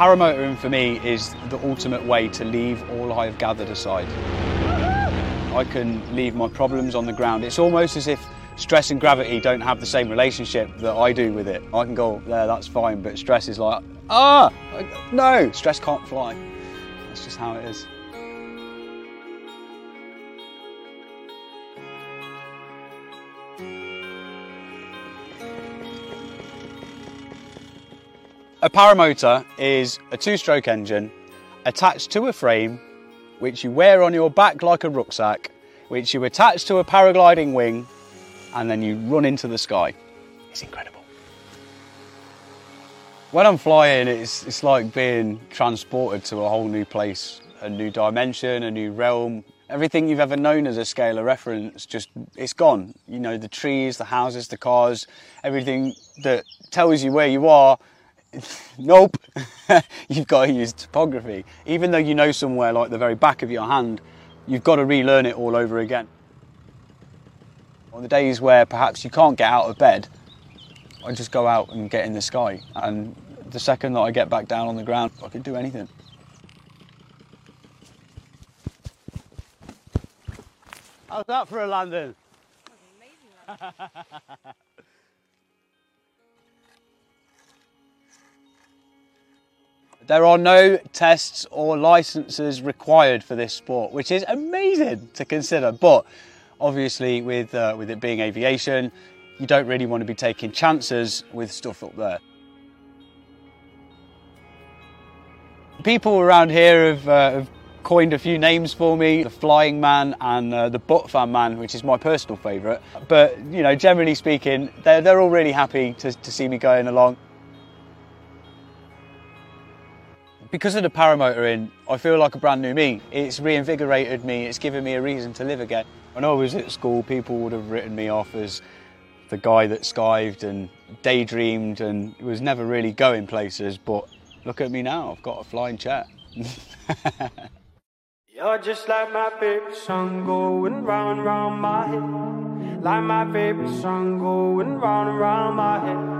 Paramotoring for me is the ultimate way to leave all I have gathered aside. I can leave my problems on the ground. It's almost as if stress and gravity don't have the same relationship that I do with it. I can go there, that's fine, but stress is like, ah, no, stress can't fly. That's just how it is. A paramotor is a two-stroke engine attached to a frame which you wear on your back like a rucksack, which you attach to a paragliding wing and then you run into the sky. It's incredible. When I'm flying, it's, it's like being transported to a whole new place, a new dimension, a new realm. Everything you've ever known as a scale of reference, just it's gone. You know, the trees, the houses, the cars, everything that tells you where you are nope, you've got to use topography. Even though you know somewhere like the very back of your hand, you've got to relearn it all over again. On the days where perhaps you can't get out of bed, I just go out and get in the sky. And the second that I get back down on the ground, I can do anything. How's that for a landing? There are no tests or licenses required for this sport, which is amazing to consider. But obviously, with, uh, with it being aviation, you don't really want to be taking chances with stuff up there. People around here have, uh, have coined a few names for me the Flying Man and uh, the Butt Fan Man, which is my personal favourite. But, you know, generally speaking, they're, they're all really happy to, to see me going along. Because of the paramotor in, I feel like a brand new me. It's reinvigorated me, it's given me a reason to live again. When I was at school, people would have written me off as the guy that skived and daydreamed and was never really going places, but look at me now, I've got a flying chair. You're just like my favorite song going round and round my head. Like my favorite song going round and round my head.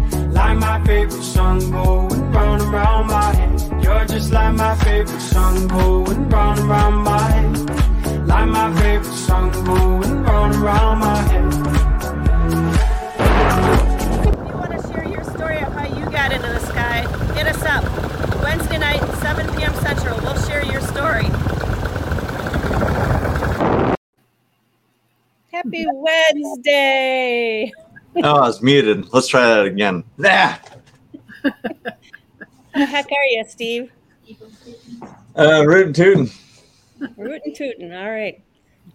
Like my favorite song going round and round my head. You're just like my favorite song going round and round my head. Like my favorite song going round and round my head. If you want to share your story of how you got into the sky, hit us up. Wednesday night, 7 p.m. Central. We'll share your story. Happy Wednesday. Oh, I was muted. Let's try that again. Nah. How the heck are you, Steve? Uh, rootin' tootin'. Rootin' tootin'. All right.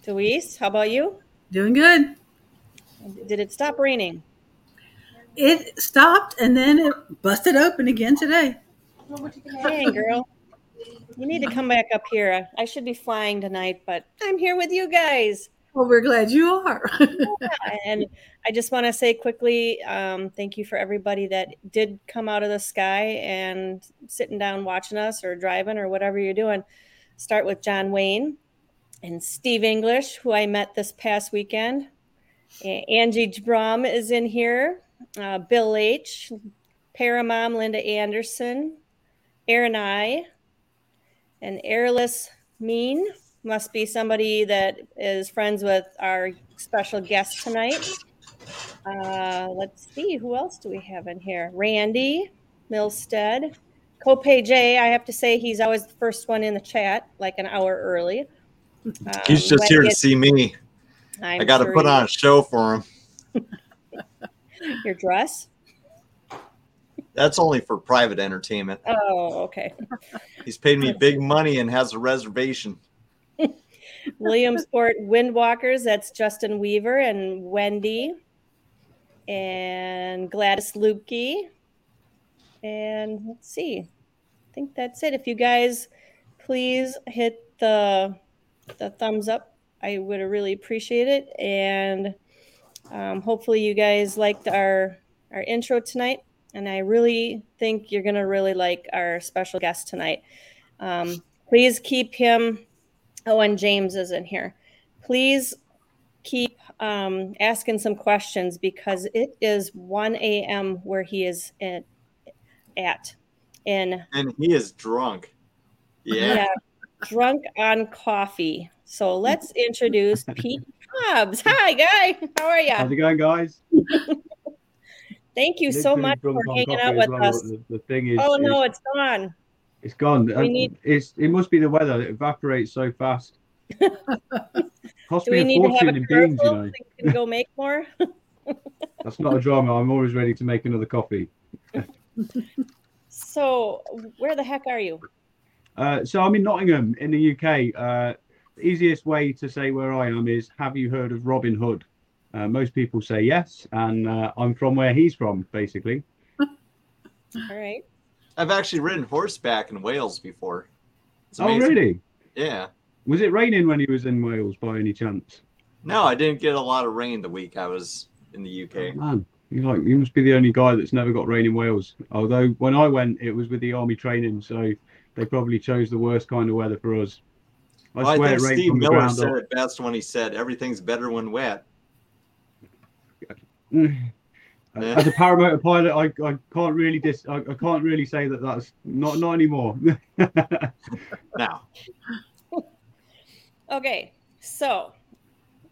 Louise, how about you? Doing good. Did it stop raining? It stopped and then it busted open again today. Dang, girl. You need to come back up here. I should be flying tonight, but I'm here with you guys. Well, we're glad you are. and I just want to say quickly, um, thank you for everybody that did come out of the sky and sitting down watching us or driving or whatever you're doing. Start with John Wayne and Steve English, who I met this past weekend. Angie Brum is in here. Uh, Bill H, Paramom Linda Anderson, Aaron I, and Airless Mean must be somebody that is friends with our special guest tonight. Uh, let's see, who else do we have in here? Randy Milstead. Copay J, I have to say he's always the first one in the chat, like an hour early. He's Um, just here to see me. I'm I got to sure put on a show for him. your dress. That's only for private entertainment. Oh, okay. He's paid me big money and has a reservation. Williamsport Windwalkers, that's Justin Weaver and Wendy and Gladys Lukey. And let's see. I think that's it. If you guys please hit the the thumbs up, I would really appreciate it. And um, hopefully you guys liked our our intro tonight. And I really think you're gonna really like our special guest tonight. Um, please keep him Oh, and James is in here. Please keep um, asking some questions because it is 1 a.m. where he is at. at. In And he is drunk. Yeah. yeah, drunk on coffee. So let's introduce Pete Hobbs. Hi, guy. How are you? How's it going, guys? Thank you so much for hanging out with well. us. The, the thing is, Oh no, it's, it's gone. It's gone. Uh, need- It's it must be the weather. It evaporates so fast. Cost Do me we a need to have fortune a in beans, you know. we can go make more? That's not a drama. I'm always ready to make another coffee. So where the heck are you? Uh, so I'm in Nottingham in the UK. Uh, easiest way to say where I am is Have you heard of Robin Hood? Uh, most people say yes, and uh, I'm from where he's from, basically. All right. I've actually ridden horseback in Wales before. Oh, really? Yeah. Was it raining when he was in Wales by any chance? No, I didn't get a lot of rain the week I was in the UK. Oh, man, you like you must be the only guy that's never got rain in Wales. Although when I went, it was with the army training, so they probably chose the worst kind of weather for us. I Well, I swear think it Steve Miller said up. it best when he said everything's better when wet. Mm. As a paramotor pilot, I, I can't really dis I, I can't really say that that's not not anymore. Now, Okay, so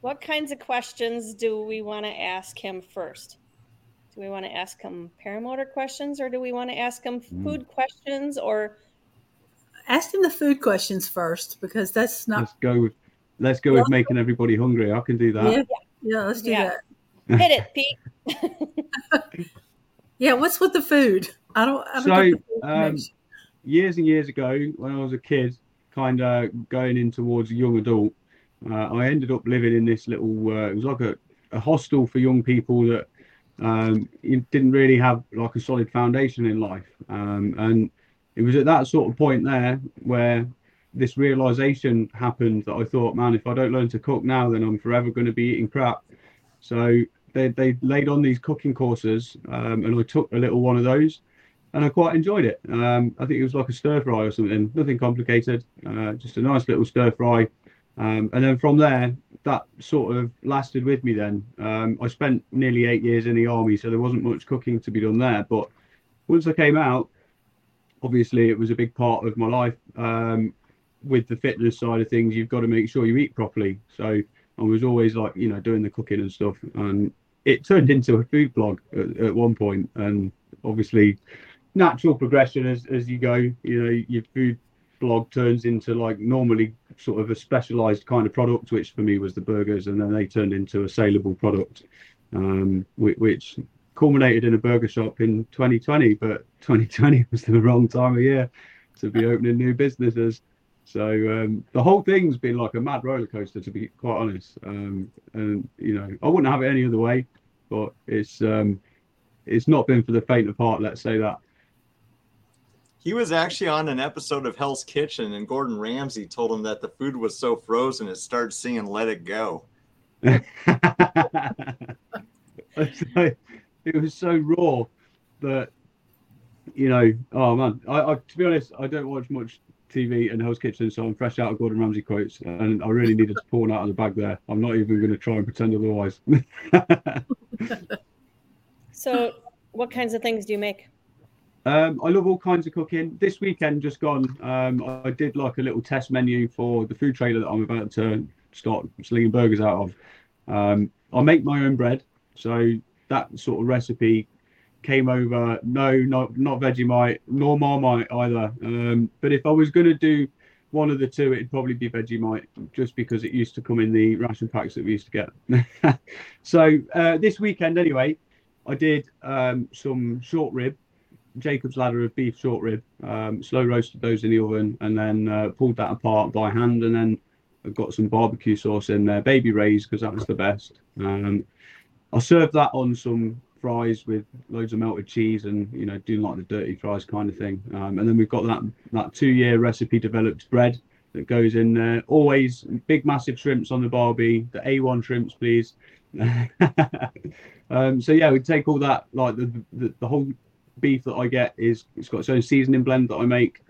what kinds of questions do we want to ask him first? Do we want to ask him paramotor questions or do we want to ask him hmm. food questions or Ask him the food questions first because that's not. let's go with let's go with making everybody hungry. I can do that. Yeah, yeah. Let's do Yeah. that. Hit it, Pete? Yeah. What's with the food? I don't. I don't So, um, years and years ago, when I was a kid, kind of going in towards a young adult, uh, I ended up living in this little. Uh, it was like a, a hostel for young people that um, you didn't really have like a solid foundation in life, um, and it was at that sort of point there where this realization happened that I thought, man, if I don't learn to cook now, then I'm forever going to be eating crap. So they they laid on these cooking courses, um, and I took a little one of those and I quite enjoyed it. Um, I think it was like a stir fry or something, nothing complicated, uh, just a nice little stir fry. Um, and then from there, that sort of lasted with me. Then um, I spent nearly eight years in the army, so there wasn't much cooking to be done there. But once I came out, obviously it was a big part of my life. Um, with the fitness side of things, you've got to make sure you eat properly. So I was always like, you know, doing the cooking and stuff. And it turned into a food blog at, at one point, and obviously natural progression as as you go. You know, your food blog turns into like normally sort of a specialized kind of product, which for me was the burgers, and then they turned into a saleable product, um, which, which culminated in a burger shop in 2020. But 2020 was the wrong time of year to be opening new businesses. So um, the whole thing's been like a mad roller coaster, to be quite honest. Um, and you know, I wouldn't have it any other way. But it's um, it's not been for the faint of heart. Let's say that. He was actually on an episode of Hell's Kitchen, and Gordon Ramsay told him that the food was so frozen it started singing "Let It Go." it was so raw that you know. Oh man, I, I to be honest, I don't watch much TV and Hell's Kitchen, so I'm fresh out of Gordon Ramsay quotes, and I really needed to pour one out of the bag there. I'm not even going to try and pretend otherwise. So, what kinds of things do you make? Um, I love all kinds of cooking. This weekend just gone, um, I did like a little test menu for the food trailer that I'm about to start slinging burgers out of. Um, I make my own bread, so that sort of recipe came over. No, not not Vegemite, nor Marmite either. Um, but if I was going to do one of the two, it'd probably be Vegemite, just because it used to come in the ration packs that we used to get. so uh, this weekend, anyway, I did um, some short rib, Jacob's ladder of beef short rib. Um, slow roasted those in the oven, and then uh, pulled that apart by hand, and then I've got some barbecue sauce in there, baby Ray's, because that was the best. Um, I served that on some fries with loads of melted cheese and you know doing like the dirty fries kind of thing. Um, and then we've got that that two year recipe developed bread that goes in there. Always big massive shrimps on the barbie. The a1 shrimps please. Um, so yeah we take all that like the, the the whole beef that i get is it's got its own seasoning blend that i make.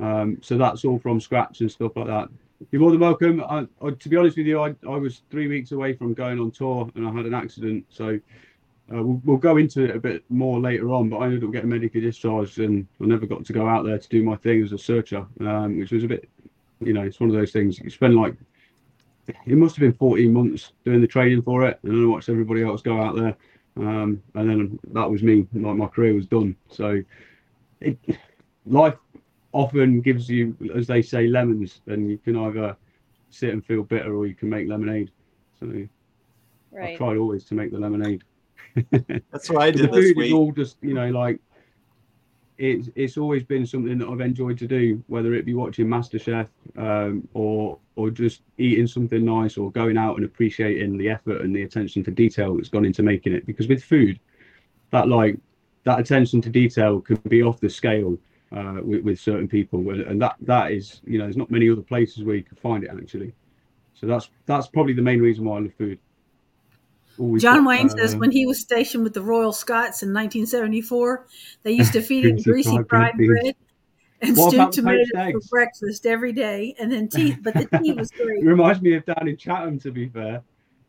Um, so that's all from scratch and stuff like that. You're more than welcome. I, I, to be honest with you I, I was three weeks away from going on tour and i had an accident. So uh, we'll, we'll go into it a bit more later on, but I ended up getting medically discharged and I never got to go out there to do my thing as a searcher, um, which was a bit, you know, it's one of those things you spend like, it must have been 14 months doing the training for it. And I watched everybody else go out there. Um, and then that was me, like my career was done. So it, life often gives you, as they say, lemons, and you can either sit and feel bitter or you can make lemonade. So Right. I've tried always to make the lemonade. That's what I the did this food is all just you know like it's it's always been something that I've enjoyed to do, whether it be watching MasterChef um, or or just eating something nice or going out and appreciating the effort and the attention to detail that's gone into making it. Because with food, that like that attention to detail can be off the scale uh, with, with certain people, and and that that is you know there's not many other places where you can find it actually. So that's that's probably the main reason why I love food. Always John Wayne says when he was stationed with the Royal Scots in 1974, they used to feed him Greasy fried bread and What stewed tomatoes for breakfast every day, and then tea. But the tea was It great. reminds me of down in Chatham, to be fair.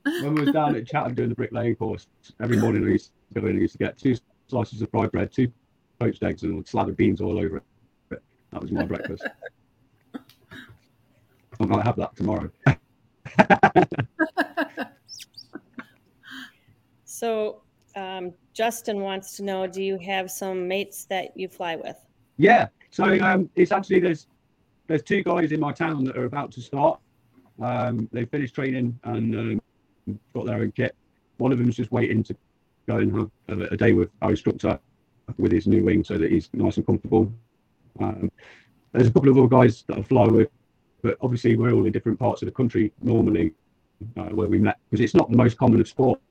When we was down at Chatham doing the bricklaying course, every morning we used to go in and used to get two slices of fried bread, two poached eggs, and a slab of beans all over it. That was my breakfast. I might have that tomorrow. So, um, Justin wants to know: Do you have some mates that you fly with? Yeah. So um, it's actually there's there's two guys in my town that are about to start. Um, they finished training and um, got their own kit. One of them's just waiting to go and have a, a day with our instructor with his new wing so that he's nice and comfortable. Um, there's a couple of other guys that I fly with, but obviously we're all in different parts of the country normally uh, where we met because it's not the most common of sports.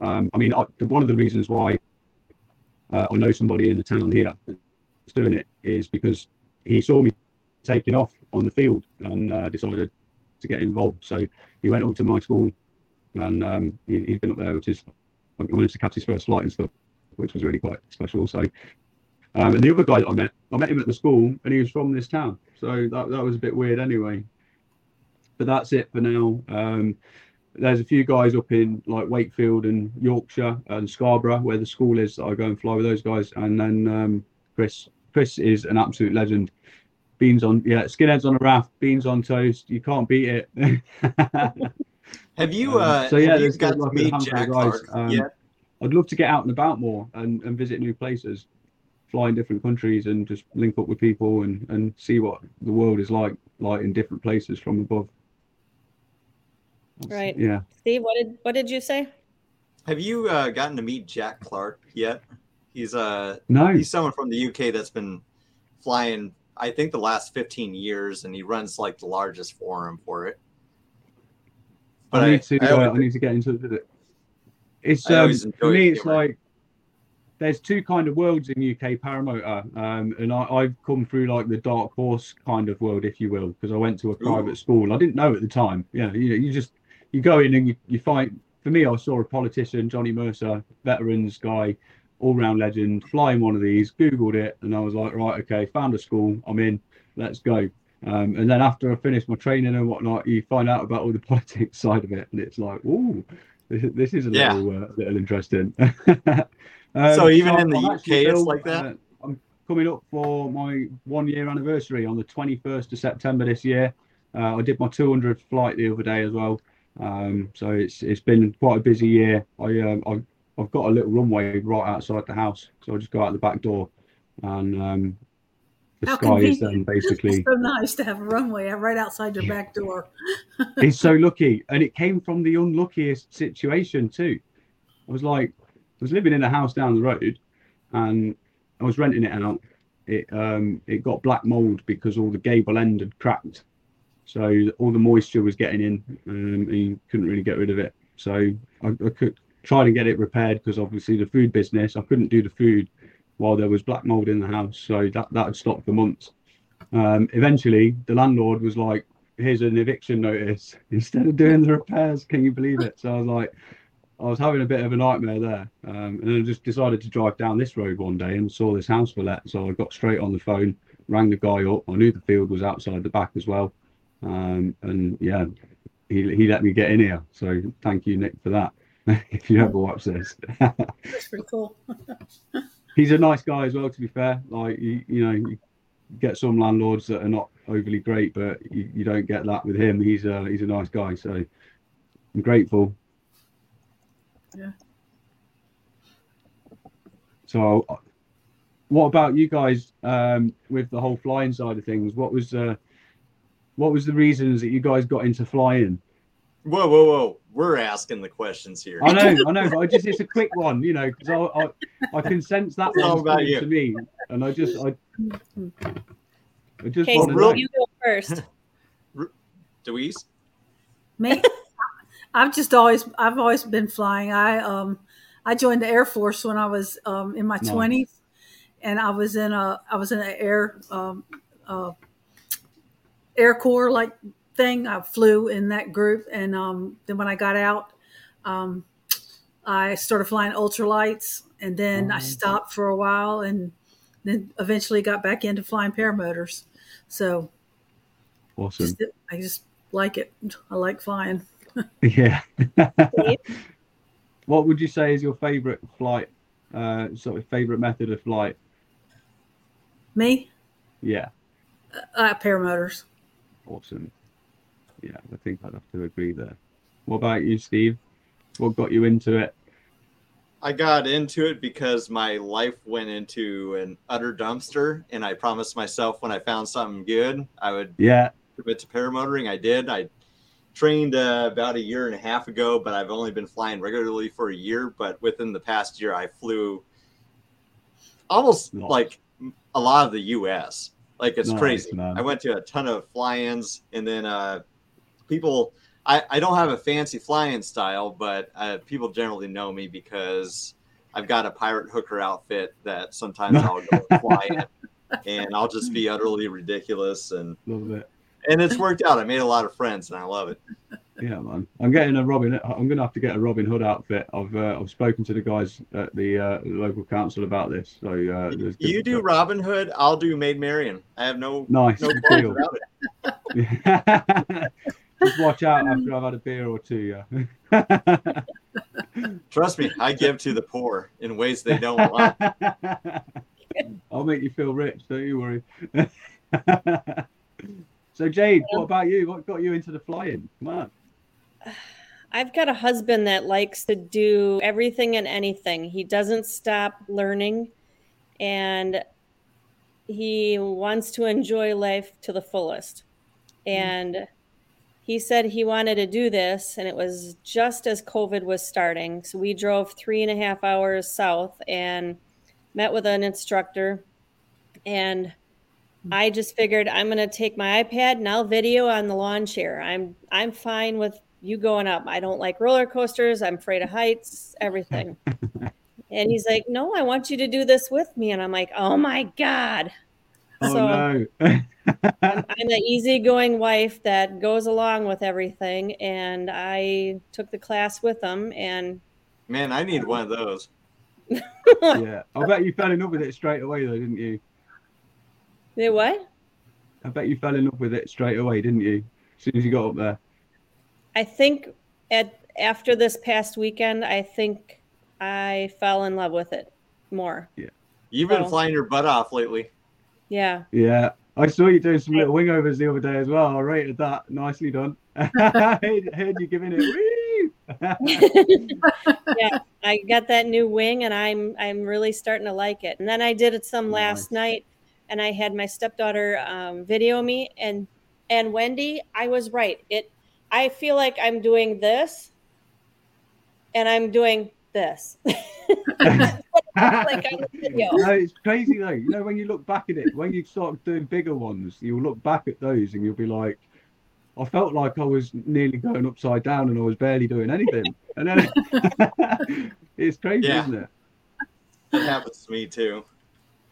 Um, I mean, I, one of the reasons why uh, I know somebody in the town here that's doing it is because he saw me taking off on the field and uh, decided to get involved. So he went up to my school and um, he, he's been up there, which is I managed to catch his first flight and stuff, which was really quite special. So, um, and the other guy that I met, I met him at the school and he was from this town. So that, that was a bit weird anyway. But that's it for now. Um, there's a few guys up in like Wakefield and Yorkshire and Scarborough where the school is that I go and fly with those guys. And then um, Chris, Chris is an absolute legend. Beans on, yeah, skinheads on a raft, beans on toast. You can't beat it. Have you Um, uh so yeah, there's- got like meet Jack guys, um, yet? I'd love to get out and about more and, and visit new places, fly in different countries and just link up with people and, and see what the world is like, like in different places from above. That's- Right. Yeah. Steve, what did what did you say? Have you uh, gotten to meet Jack Clark yet? He's uh No. he's someone from the UK that's been flying I think the last 15 years and he runs like the largest forum for it. But I need to. I uh, I need to get into it. It's um, for me. It's humor. like there's two kind of worlds in UK paramotor, um, and I, I've come through like the dark horse kind of world, if you will, because I went to a private school. I didn't know at the time. Yeah, you know, you just you go in and you, you find. For me, I saw a politician, Johnny Mercer, veterans guy, all round legend, flying one of these. Googled it, and I was like, right, okay, found a school. I'm in. Let's go. Um, and then after I finished my training and whatnot, you find out about all the politics side of it, and it's like, ooh, this, this is a Yeah. little, uh, little interesting. Um, So even in the I'm UK, it's like that? uh, I'm coming up for my one year anniversary on the 21st of September this year. Uh, I did my 200th flight the other day as well. Um, so it's it's been quite a busy year. I um, I've, I've got a little runway right outside the house, so I just go out the back door, and um, the How sky is then basically It's so nice to have a runway right outside your back door. he's so lucky and it came from the unluckiest situation too i was like i was living in a house down the road and i was renting it out it um it got black mold because all the gable end had cracked so all the moisture was getting in um, and you couldn't really get rid of it so i, I could try to get it repaired because obviously the food business i couldn't do the food while there was black mold in the house so that that had stopped for months um, eventually the landlord was like here's an eviction notice instead of doing the repairs. Can you believe it? So I was like, I was having a bit of a nightmare there. Um, and then I just decided to drive down this road one day and saw this house for let. So I got straight on the phone, rang the guy up. I knew the field was outside the back as well. Um, and yeah, he, he let me get in here. So thank you, Nick, for that. if you ever watch this, That's pretty cool. he's a nice guy as well. To be fair, like you, you know, you get some landlords that are not overly great, but you, you don't get that with him. He's a he's a nice guy. So I'm grateful. Yeah. So, what about you guys um, with the whole flying side of things? What was uh, what was the reasons that you guys got into flying? Whoa, whoa, whoa! We're asking the questions here. I know, I know, but I just it's a quick one, you know, because I, I I can sense that It's one's coming you. to me, and I just I I just Okay, want to so know. you go first. Deweese? Me, I've just always I've always been flying. I um I joined the Air Force when I was um in my Nice. twenties, and I was in a I was in an air um uh Air Corps like thing. I flew in that group, and um then when I got out, um I started flying ultralights, and then I Oh. stopped for a while, and then eventually got back into flying paramotors. So Awesome. just, I just like it. I like flying. Yeah. What would you say is your favorite flight? Uh, sort of favorite method of flight? Me, Yeah. uh, paramotors. Awesome. Yeah, I think I'd have to agree there. What about you, Steve? What got you into it? I got into it because my life went into an utter dumpster, and I promised myself when I found something good, I would Yeah. commit to paramotoring. I did. I trained uh, about a year and a half ago, but I've only been flying regularly for a year. But within the past year, I flew almost like a lot of the U.S. Like it's crazy. I went to a ton of fly-ins, and then uh, people. I, I don't have a fancy fly-in style, but uh, people generally know me because I've got a pirate hooker outfit that sometimes I'll go fly in, and I'll just be utterly ridiculous and. and it's worked out. I made a lot of friends, and I love it. Yeah, man. I'm getting a Robin. I'm gonna have to get a Robin Hood outfit. I've uh, I've spoken to the guys at the uh, local council about this. So uh, You do stuff. Robin Hood, I'll do Maid Marian. I have no nice no deal. about it. Just watch out after I've had a beer or two. Yeah. Trust me, I give to the poor in ways they don't want. I'll make you feel rich. Don't you worry. So Jade, what um, about you? What got you into the flying? Come on. I've got a husband that likes to do everything and anything. He doesn't stop learning and he wants to enjoy life to the fullest. Hmm. And he said he wanted to do this, and it was just as COVID was starting. So we drove three and a half hours south and met with an instructor. And I just figured I'm going to take my iPad and I'll video on the lawn chair. I'm I'm fine with you going up. I don't like roller coasters. I'm afraid of heights. Everything. And he's like, No, I want you to do this with me. And I'm like, Oh my God. Oh So- no. I'm, I'm the easygoing wife that goes along with everything. And I took the class with him. And Man, I need one of those. yeah. I bet you fell in love with it straight away though, didn't you? They what? I bet you fell in love with it straight away, didn't you? As soon as you got up there. I think at after this past weekend, I think I fell in love with it more. Yeah. You've been Oh. flying your butt off lately. Yeah. Yeah. I saw you doing some little wingovers the other day as well. I rated that. Nicely done. I heard, heard you giving it. Yeah, I got that new wing and I'm I'm really starting to like it. And then I did it some last Nice. night and I had my stepdaughter um, video me and and Wendy, I was right. It I feel like I'm doing this and I'm doing this. like on the video. no, it's crazy though. You know, when you look back at it, when you start doing bigger ones, you'll look back at those and you'll be like, I felt like I was nearly going upside down and I was barely doing anything. And then it's crazy, Yeah. isn't it? That happens to me too.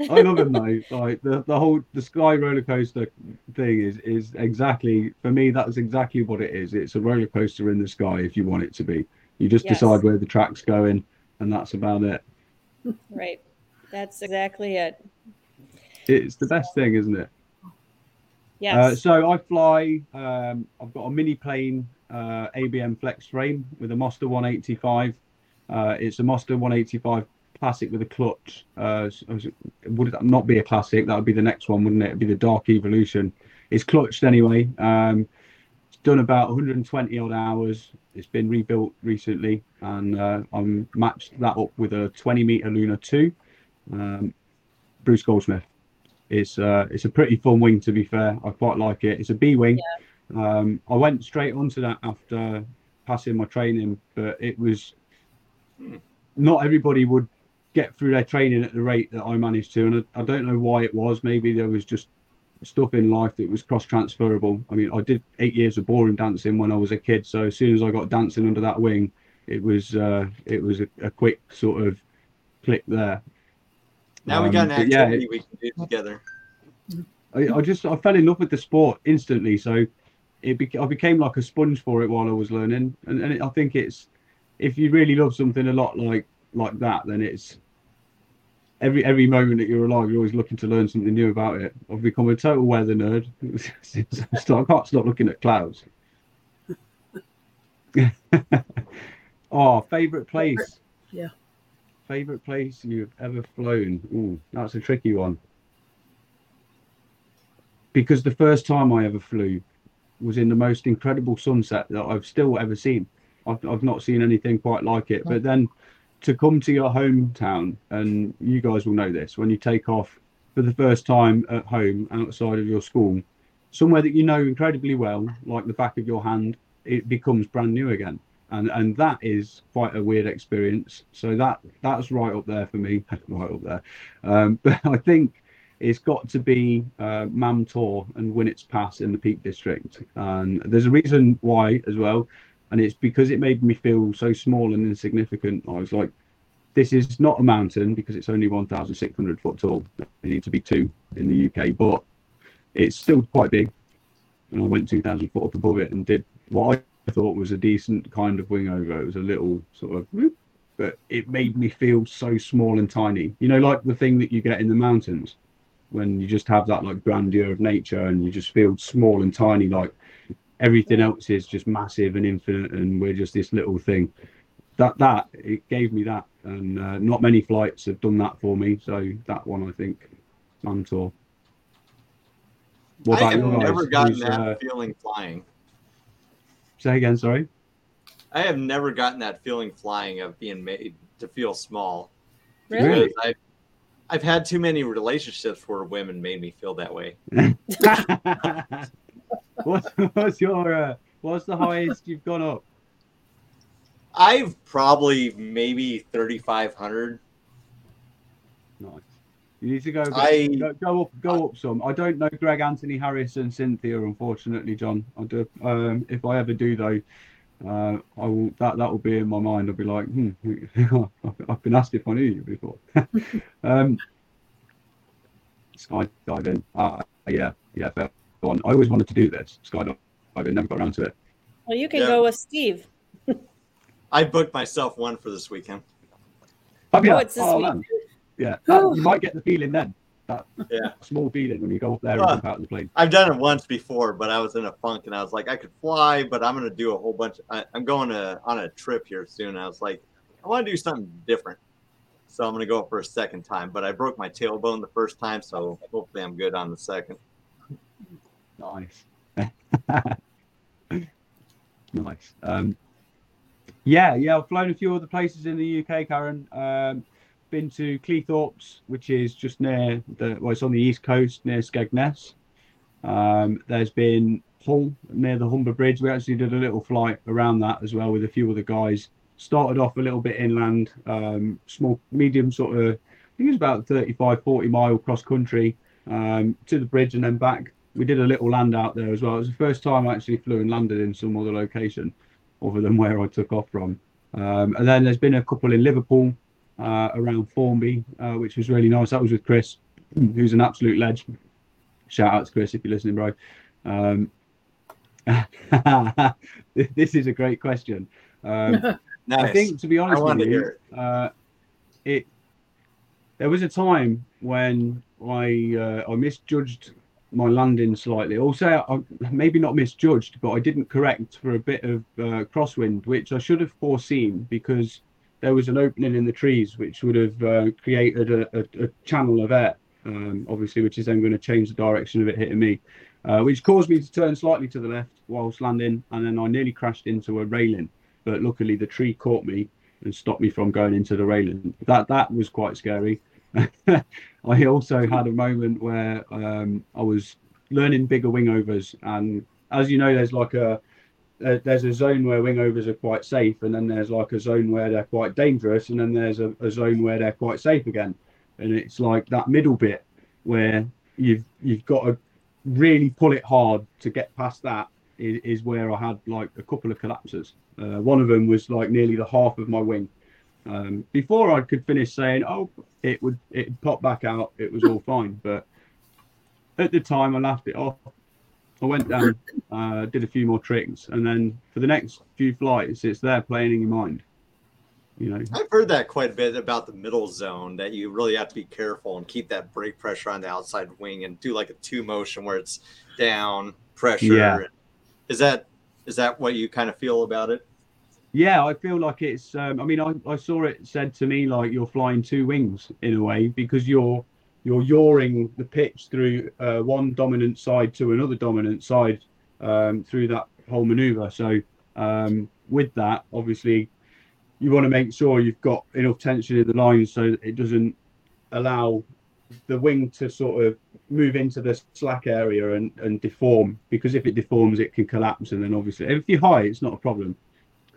I love him though. Like the, the whole the sky roller coaster thing is is exactly for me. That's exactly what it is. It's a roller coaster in the sky if you want it to be. You just Yes. decide where the track's going, and that's about it. Right. That's exactly it. It's the best thing, isn't it? Yes. Uh, so I fly. Um, I've got a Miniplane uh, ABM flex frame with a Moster 185. Uh, it's a Moster 185 classic with a clutch. Uh, s- s- would that not be a classic? That would be the next one, wouldn't it? It'd be the Dark Evolution. It's clutched anyway. Um, it's done about 120 odd hours. It's been rebuilt recently, and uh, I'm matched that up with a 20 meter Luna 2. Um, Bruce Goldsmith. It's uh, it's a pretty fun wing to be fair. I quite like it. It's a B wing. Um, I went straight onto that after passing my training, but it was not everybody would get through their training at the rate that I managed to, and I, I don't know why it was. Maybe there was just stuff in life that was cross transferable. I mean, I did eight years of ballroom dancing when I was a kid, so as soon as I got dancing under that wing, it was uh, it was a, a quick sort of click there. Now we Um, got an but yeah, activity we can do together. I, I just I fell in love with the sport instantly. So it I became like a sponge for it while I was learning, and, and it, I think it's if you really love something a lot like like that, then it's every every moment that you're alive, you're always looking to learn something new about it. I've become a total weather nerd since I, start, I can't stop looking at clouds. oh, favorite place. Yeah. Favorite place you've ever flown? Ooh, that's a tricky one because the first time I ever flew was in the most incredible sunset that I've still ever seen. I've, I've not seen anything quite like it. But then to come to your hometown, and you guys will know this, when you take off for the first time at home outside of your school, somewhere that you know incredibly well, like the back of your hand, it becomes brand new again. And, and that is quite a weird experience. So that that's right up there for me, right up there. Um, but I think it's got to be uh, Mam Tor and Winnats Pass in the Peak District. And there's a reason why as well, and it's because it made me feel so small and insignificant. I was like, this is not a mountain because it's only 1,600 foot tall. They need to be two in the UK, but it's still quite big. And I went 2,000 foot up above it and did what I thought was a decent kind of wing over. It was a little sort of, whoop, but it made me feel so small and tiny. You know, like the thing that you get in the mountains when you just have that like grandeur of nature and you just feel small and tiny like everything else is just massive and infinite and we're just this little thing that that it gave me that and uh, not many flights have done that for me so that one i think Mam Tor what I have you guys never gotten Who's, that uh, feeling flying. say again sorry I have never gotten that feeling flying of being made to feel small. Really? I've, I've had too many relationships where women made me feel that way. what's, what's your uh, what's the highest you've gone up I've probably maybe 3,500. Nice. You need to go, I- go go up go up some. I don't know Greg Anthony Harris and Cynthia, unfortunately, John. I do. Um, if I ever do though, uh, I will that that will be in my mind. I'll be like, hmm, I've been asked if I knew you before. um, skydiving, uh, yeah, yeah, fair one. I always wanted to do this skydiving, I never got around to it. Well, you can Yeah. go with Steve. I booked myself one for this weekend. Oh, yeah. it's this oh, week. man. Yeah, that- you might get the feeling then. That Yeah. small feeling when you go up there and Ah. jump out of the plane. I've done it once before, but I was in a funk and I was like, I could fly, but I'm gonna do a whole bunch. I, I'm going to on a trip here soon. I was like, I want to do something different, so I'm gonna go for a second time. But I broke my tailbone the first time, so hopefully I'm good on the second. Nice. nice. Um, yeah, yeah, I've flown a few other places in the UK, Karen. Um, been to Cleethorpes, which is just near the, well, it's on the east coast near Skegness. Um, there's been Hull near the Humber Bridge. We actually did a little flight around that as well with a few other guys. Started off a little bit inland, um, small, medium sort of, I think it was about 35, 40 mile cross country um, to the bridge and then back we did a little land out there as well. It was the first time I actually flew and landed in some other location other than where I took off from. Um, and then there's been a couple in Liverpool uh, around Formby, uh, which was really nice. That was with Chris, who's an absolute legend. Shout out to Chris if you're listening, bro. Um, this is a great question. Um, Nice. I think, to be honest with you, hear uh, it there was a time when I uh, I misjudged my landing slightly. Also, I, maybe not misjudged, but I didn't correct for a bit of uh, crosswind, which I should have foreseen because there was an opening in the trees, which would have uh, created a, a, a channel of air, um, obviously, which is then going to change the direction of it hitting me, uh, which caused me to turn slightly to the left whilst landing, and then I nearly crashed into a railing. But luckily, the tree caught me and stopped me from going into the railing. That that was quite scary. I also had a moment where um, I was learning bigger wingovers, and as you know, there's like a, a there's a zone where wingovers are quite safe, and then there's like a zone where they're quite dangerous, and then there's a, a zone where they're quite safe again. And it's like that middle bit where you've you've got to really pull it hard to get past that is, is where I had like a couple of collapses. Uh, one of them was like nearly the half of my wing. Um, before I could finish saying, "Oh, it would it pop back out," it was all fine. But at the time, I laughed it off. I went down, uh, did a few more tricks, and then for the next few flights, it's there playing in your mind. You know, I've heard that quite a bit about the middle zone that you really have to be careful and keep that brake pressure on the outside wing and do like a two motion where it's down pressure. Yeah. Is that is that what you kind of feel about it? Yeah, I feel like it's. Um, I mean, I, I saw it said to me like you're flying two wings in a way because you're you're yawing the pitch through uh, one dominant side to another dominant side um, through that whole maneuver. So um, with that, obviously, you want to make sure you've got enough tension in the line so it doesn't allow the wing to sort of move into the slack area and, and deform because if it deforms it can collapse and then obviously if you're high it's not a problem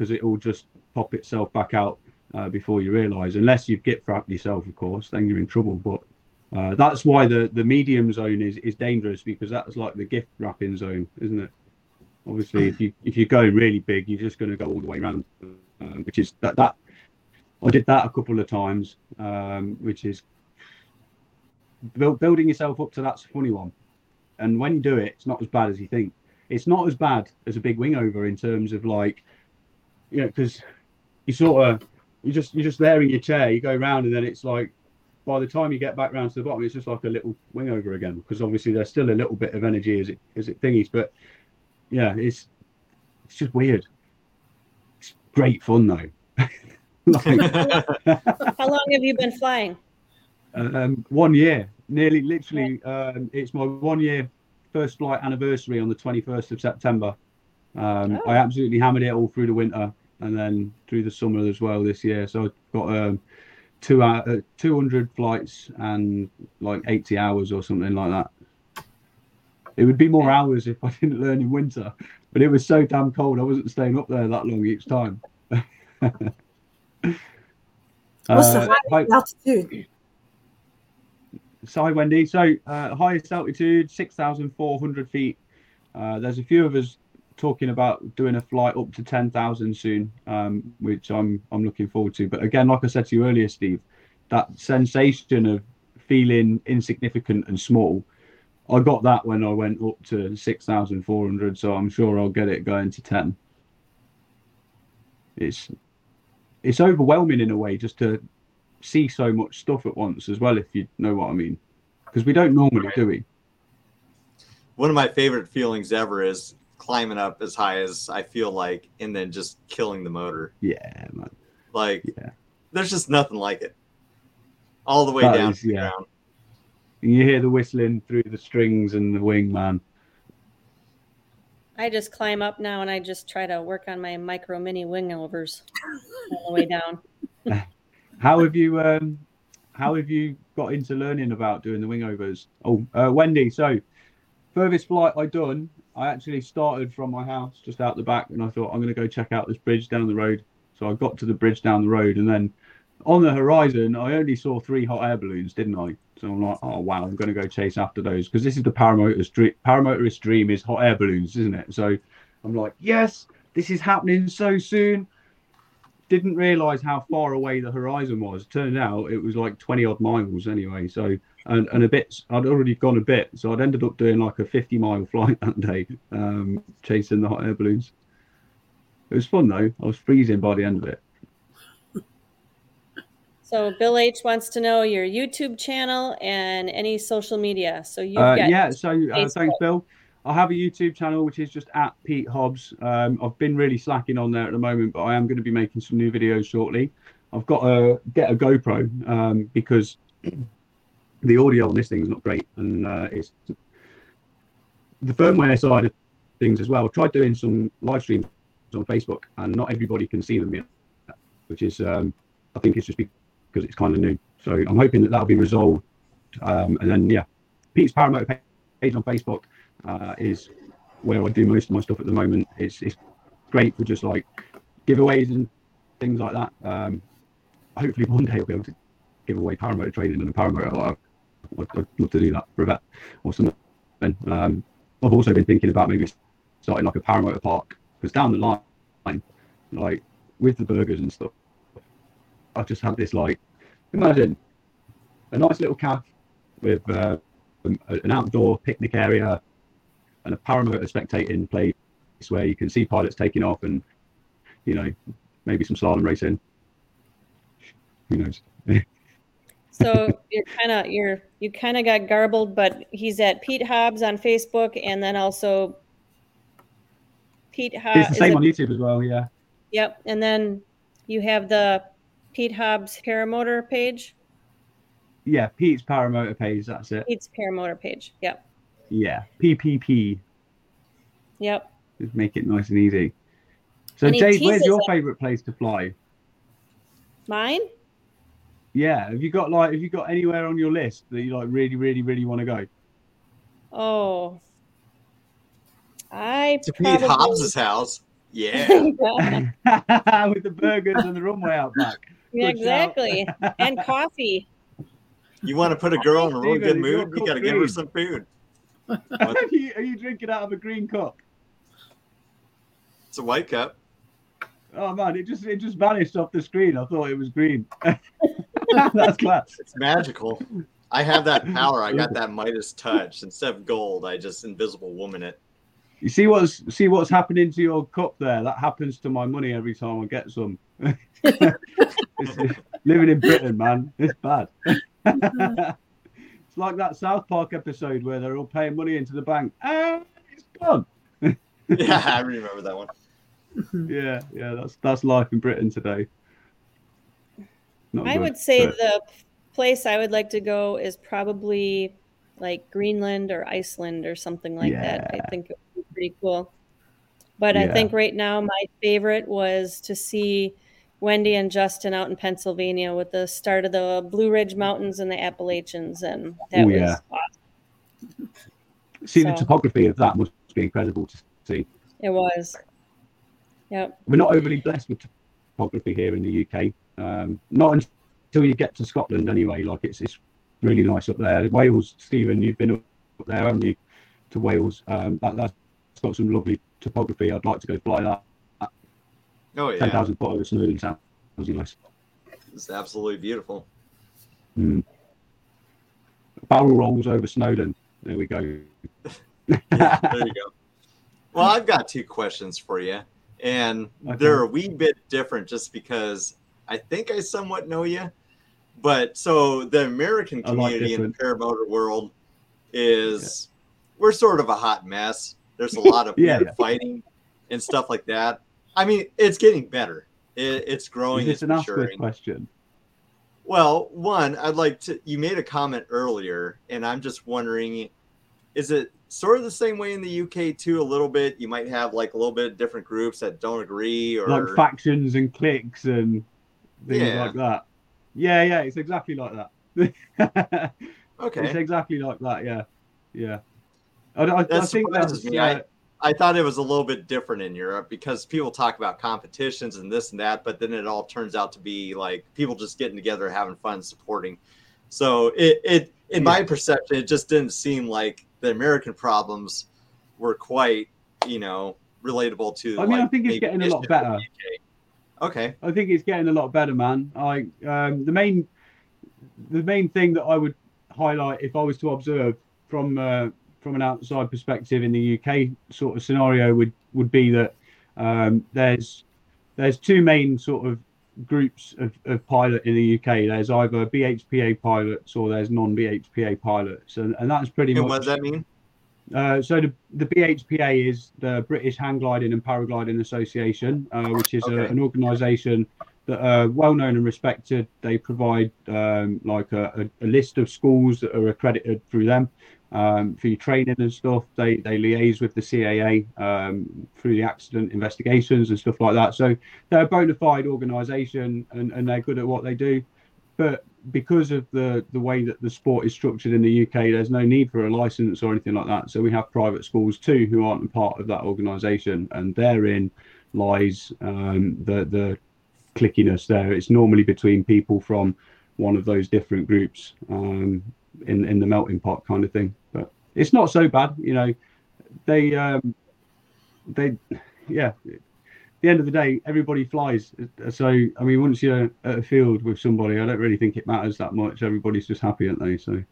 because it will just pop itself back out uh, before you realize unless you've gift wrapped yourself of course then you're in trouble. But uh, that's why the the medium zone is is dangerous because that's like the gift wrapping zone isn't it? Obviously if you if you're going really big you're just going to go all the way around uh, which is that that i did that a couple of times um, which is build, building yourself up to that's a funny one. And when you do it it's not as bad as you think. It's not as bad as a big wing over in terms of like you know because you sort of you just you're just there in your chair you go around and then it's like by the time you get back round to the bottom it's just like a little wing over again because obviously there's still a little bit of energy as it as it thingies but yeah it's it's just weird it's great fun though like, How long have you been flying? um, one year, nearly literally. Um, it's my one year first flight anniversary on the 21st of September. Um, Oh. I absolutely hammered it all through the winter and then through the summer as well this year. So I've got um, two uh, 200 flights and like 80 hours or something like that. It would be more hours if I didn't learn in winter, but it was so damn cold. I wasn't staying up there that long each time. What's Uh, the hi- highest altitude? Sorry, Wendy. So, uh, highest altitude, 6,400 feet. Uh, there's a few of us talking about doing a flight up to ten thousand soon, um, which I'm I'm looking forward to. But again, like I said to you earlier, Steve, that sensation of feeling insignificant and small, I got that when I went up to six thousand four hundred. So I'm sure I'll get it going to ten. It's it's overwhelming in a way just to see so much stuff at once as well, if you know what I mean. Because we don't normally, do we? One of my favorite feelings ever is climbing up as high as I feel like, and then just killing the motor. Yeah, man. Like, Yeah. there's just nothing like it. All the way That down is- to yeah. ground. You hear the whistling through the strings and the wing, man. I just climb up now and I just try to work on my micro mini wing overs all the way down. How have you um how have you got into learning about doing the wing overs? Oh, uh, Wendy, so furthest flight I done, I actually started from my house just out the back and I thought I'm gonna go check out this bridge down the road. So I got to the bridge down the road and then on the horizon I only saw three hot air balloons, didn't I? So I'm like, oh wow, I'm gonna go chase after those because this is the paramotorist dream paramotorist dream is hot air balloons, isn't it? So I'm like, yes, this is happening so soon didn't realize how far away the horizon was. Turned out it was like 20 odd miles anyway. So, and, and a bit, I'd already gone a bit. So I'd ended up doing like a 50 mile flight that day, um, chasing the hot air balloons. It was fun though. I was freezing by the end of it. So Bill H wants to know your YouTube channel and any social media. So you've Uh, yeah, so uh, thanks, Bill. I have a YouTube channel which is just at Pete Hobbs. Um, I've been really slacking on there at the moment, but I am going to be making some new videos shortly. I've got to get a GoPro um, because the audio on this thing is not great, and uh, it's the firmware side of things as well. I've tried doing some live streams on Facebook, and not everybody can see them yet, which is um, I think it's just because it's kind of new. So I'm hoping that that'll be resolved, um, and then yeah, Pete's Paramotor page on Facebook uh, is where I do most of my stuff at the moment. It's it's great for just like giveaways and things like that. Um, hopefully one day I'll be able to give away paramotor training and a paramotor. Like, I'd, love to do that for a vet or something. Um, I've also been thinking about maybe starting like a paramotor park because down the line, like with the burgers and stuff, I've just had this like imagine a nice little cafe with uh, an outdoor picnic area and a paramotor spectating place where you can see pilots taking off and you know maybe some slalom racing. Who knows so you're kind of you're you kind of got garbled, but he's at Pete Hobbs on Facebook and then also Pete Hobbs. it's the same on youtube as well yeah Yep, and then you have the Pete Hobbs paramotor page. yeah pete's paramotor page that's it Pete's paramotor page. Yep, yeah ppp yep. just make it nice and easy so And jade where's your favorite place to fly Mine? Yeah have you got like have you got anywhere on your list that you like really really really want to go Oh, I To Pete Hobbs's house. Yeah. with the burgers and the runway out back Yeah, exactly, and coffee. You want to put a girl in a real Steven, good you've got mood? You got to give her some food. are, you, are you drinking out of a green cup It's a white cup. Oh man, it just it just vanished off the screen. I thought it was green. That's class. It's magical. I have that power. I got that Midas touch. Instead of gold, I just invisible woman it. You see what's see what's happening to your cup there? That happens to my money every time I get some. Living in Britain, man, it's bad. it's like that South Park episode where they're all paying money into the bank. Ah, it's gone. Yeah, I remember that one. Yeah, yeah, that's that's life in Britain today. Not I good, would say but- the place I would like to go is probably like Greenland or Iceland or something like that. I think it would be pretty cool. But I think right now my favorite was to see Wendy and Justin out in Pennsylvania with the start of the Blue Ridge Mountains and the Appalachians, and that Oh, was yeah. awesome. see the topography of that must be incredible to see. It was. Yep. we're not overly blessed with topography here in the UK. Um, not until you get to Scotland, anyway. Like it's it's really nice up there. Wales, Stephen, you've been up there, haven't you? To Wales, um, that, that's got some lovely topography, I'd like to go fly that. Oh yeah, Ten thousand foot over Snowdon sounds nice. it's absolutely beautiful. Mm. Barrel rolls over Snowdon. There we go. Yeah, there you go. Well, I've got two questions for you, and Okay. they're a wee bit different just because I think I somewhat know you. But so the American community in the paramotor world is we're sort of a hot mess. There's a lot of Yeah, yeah. fighting and stuff like that. I mean, it's getting better. It, it's growing. It's an maturing. question? Well, one, I'd like to. You made a comment earlier, and I'm just wondering, is it sort of the same way in the UK too? A little bit. You might have like a little bit of different groups that don't agree, or Like factions and cliques and things Yeah. like that. Yeah, yeah, it's exactly like that. okay. It's exactly like that. Yeah, yeah. I, I, I think that's me. uh, I thought it was a little bit different in Europe because people talk about competitions and this and that, but then it all turns out to be like people just getting together, having fun, supporting. So it, it in my perception, it just didn't seem like the American problems were quite, you know, relatable to. I mean, I think it's getting a lot better. Okay. I think it's getting a lot better, man. I um, the main the main thing that I would highlight if I was to observe from uh, from an outside perspective in the UK sort of scenario would would be that um, there's there's two main sort of groups of, of pilot in the UK. There's either BHPA pilots or there's non-BHPA pilots, and, and that's pretty And much what does that mean? Uh, so the, the BHPA is the British Hang Gliding and Paragliding Association, uh, which is a, an organisation that are well known and respected. They provide um, like a, a, a list of schools that are accredited through them um, for your training and stuff. They they liaise with the CAA um, through the accident investigations and stuff like that. So they're a bona fide organisation and, and they're good at what they do. But because of the the way that the sport is structured in the UK, there's no need for a license or anything like that. So we have private schools too who aren't a part of that organisation, and therein lies um, the the clickiness there. It's normally between people from one of those different groups um, in in the melting pot kind of thing. But it's not so bad, you know. They um, they yeah. At the end of the day, everybody flies. So I mean, once you're at a field with somebody, I don't really think it matters that much. Everybody's just happy, aren't they? So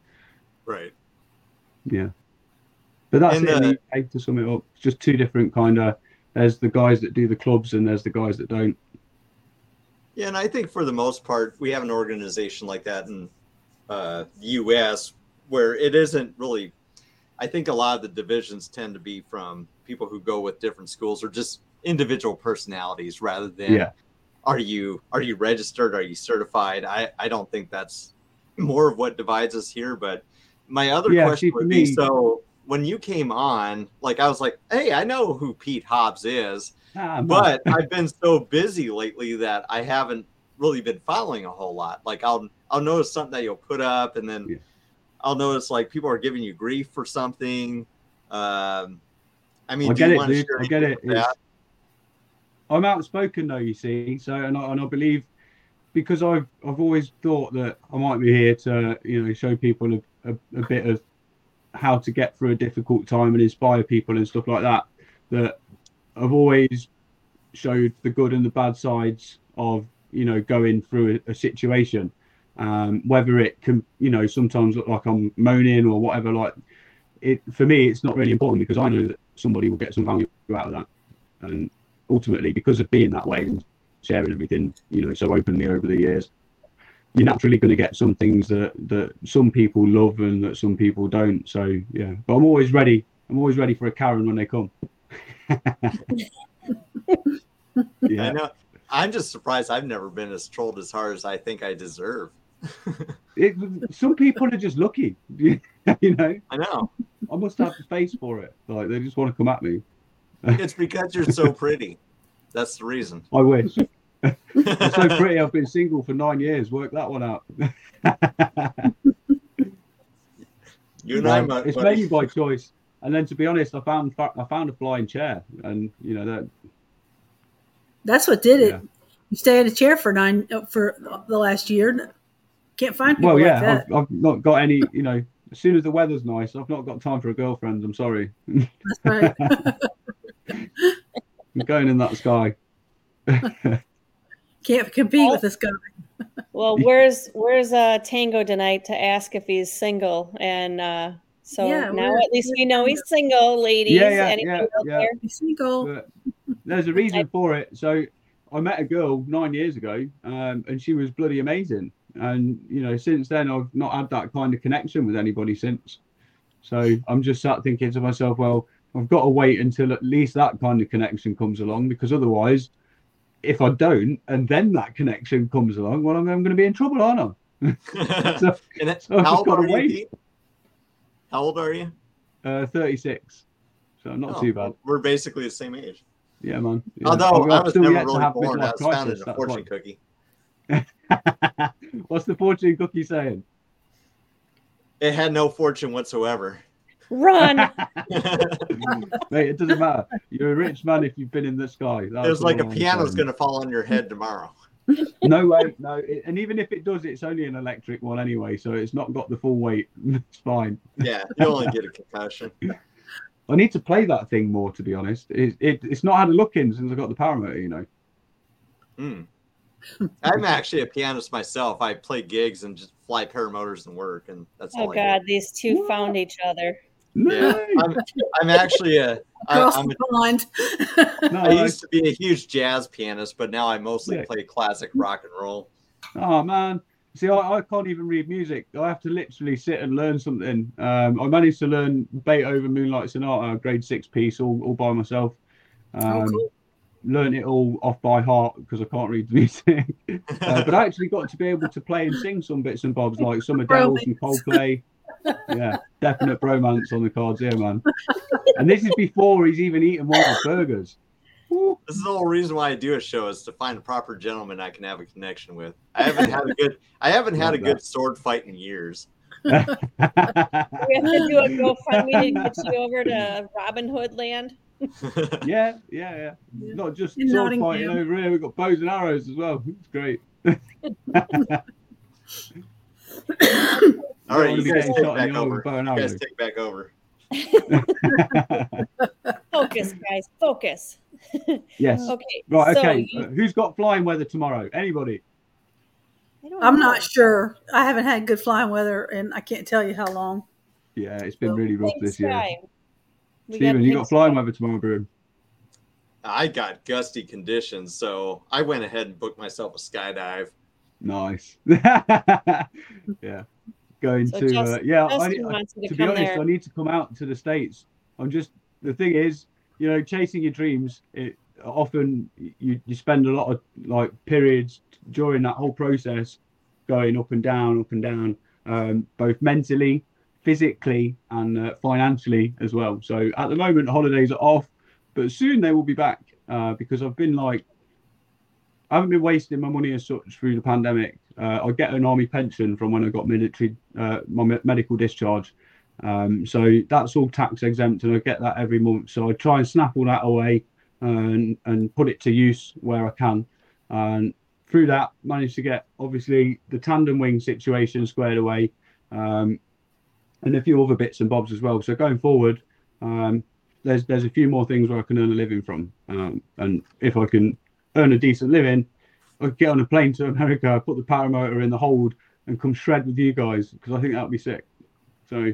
Right. yeah. But that's And, it. uh, to sum it up, it's just two different kind of. There's the guys that do the clubs, and there's the guys that don't. Yeah, and I think for the most part, we have an organization like that in uh, the U.S. where it isn't really. I think a lot of the divisions tend to be from people who go with different schools or just individual personalities rather than Yeah. are you are you registered are you certified i i don't think that's more of what divides us here but my other Yeah, question would be so when you came on like i was like hey i know who pete hobbs is Ah, but I've been so busy lately that I haven't really been following a whole lot. Like I'll I'll notice something that you'll put up, and then Yeah. I'll notice like people are giving you grief for something. Um, I mean, I get it, dude. I get it. It's- that? I'm outspoken though, you see. So and I, and I believe because I've I've always thought that I might be here to you know show people a, a, a bit of how to get through a difficult time and inspire people and stuff like that. That I've always showed the good and the bad sides of you know going through a, a situation. Um, whether it can you know sometimes look like I'm moaning or whatever. Like it for me, it's not really important because I know that somebody will get some value out of that. And ultimately, because of being that way and sharing everything, you know, so openly over the years, you're naturally going to get some things that that some people love and that some people don't. So yeah, but I'm always ready. I'm always ready for a Karen when they come. I yeah, know. I'm just surprised I've never been as trolled as hard as I think I deserve. it, some people are just lucky. you know, I know. I must have the face for it. Like they just want to come at me. It's because you're so pretty. That's the reason. I wish. I'm so pretty. I've been single for nine years. Work that one out. You and I, it's buddy. mainly by choice. And then, to be honest, I found I found a flying chair, and you know that. That's what did it. Yeah. You stay in a chair for nine uh, for the last year. Can't find people Well, like yeah, that. I've, I've not got any. You know, as soon as the weather's nice, I've not got time for a girlfriend. I'm sorry. That's right. I'm going in that sky. Can't compete with this guy. Well, where's where's uh, Tango tonight to ask if he's single? And uh, so Yeah, now at least we know he's single, ladies. Yeah, yeah, Anybody yeah, out yeah. there? He's single. But there's a reason for it. So I met a girl nine years ago, um, and she was bloody amazing. And you know, since then I've not had that kind of connection with anybody since. So I'm just sat thinking to myself, well, I've got to wait until at least that kind of connection comes along, because otherwise, if I don't, and then that connection comes along, well, I'm, I'm going to be in trouble, aren't I? So, so how old are you? How old are you? Uh, 36, so not Oh, too bad. We're basically the same age. Yeah, man. Yeah. Although I was still never yet to really have born, I was in a fortune cookie. What's the fortune cookie saying? It had no fortune whatsoever. Run! Mate, it doesn't matter. You're a rich man if you've been in the sky. it was like a piano's going to fall on your head tomorrow. No way, no. It, and even if it does, it's only an electric one anyway, so it's not got the full weight. It's fine. Yeah, you only get a concussion. I need to play that thing more, to be honest. It, it, it's not had a look in since I got the paramotor, you know. Hmm. I'm actually a pianist myself. I play gigs and just fly paramotors and work, and that's Oh all I God, these two found each other. No. Yeah, I'm, I'm actually a. I, Across I'm a the pond. no, I used to be a huge jazz pianist, but now I mostly Yeah. play classic rock and roll. Oh man. See, I, I can't even read music. I have to literally sit and learn something. Um, I managed to learn Beethoven Moonlight Sonata, grade six piece, all, all by myself. Um, Oh, cool. Learned it all off by heart because I can't read the music. uh, but I actually got to be able to play and sing some bits and bobs, like some Adele, some Coldplay. Yeah, definite bromance on the cards here, man. And this is before he's even eaten one of the burgers. This is the whole reason why I do a show is to find a proper gentleman I can have a connection with. I haven't had a good I haven't had a good sword fight in years. We have to do a GoFundMe to get you over to Robin Hood land. yeah, yeah, yeah. Not just In sword Nottingham. fighting over here. We've got bows and arrows as well. It's great. All right, Don't you wanna guys getting take shot back the eye with over. a bow and You guys arrow. take back over. Focus, guys, focus. yes. Okay. Right. Okay. you- Uh, who's got flying weather tomorrow? Anybody? I don't I'm know. not sure. I haven't had good flying weather, and I can't tell you how long. Yeah, it's been Well, really rough this year. sky. Stephen, you got flying sky. weather tomorrow, bro? I got gusty conditions, so I went ahead and booked myself a skydive. Nice. yeah. Going So to uh, yeah. I, I- to, to be honest, there. I need to come out to the states. I'm just the thing is, you know, chasing your dreams. It often you you spend a lot of like periods during that whole process going up and down, up and down, um, both mentally, physically, and uh, financially as well. So at the moment, holidays are off, but soon they will be back uh, because I've been like. I haven't been wasting my money as such through the pandemic. Uh, I get an army pension from when I got military, uh, my me- medical discharge. Um, so that's all tax exempt, and I get that every month. So I try and snap all that away and and put it to use where I can. And through that, managed to get obviously the tandem wing situation squared away, um, and a few other bits and bobs as well. So going forward, um, there's there's a few more things where I can earn a living from, um, and if I can earn a decent living, I could get on a plane to America, put the paramotor in the hold, and come shred with you guys because I think that would be sick. So,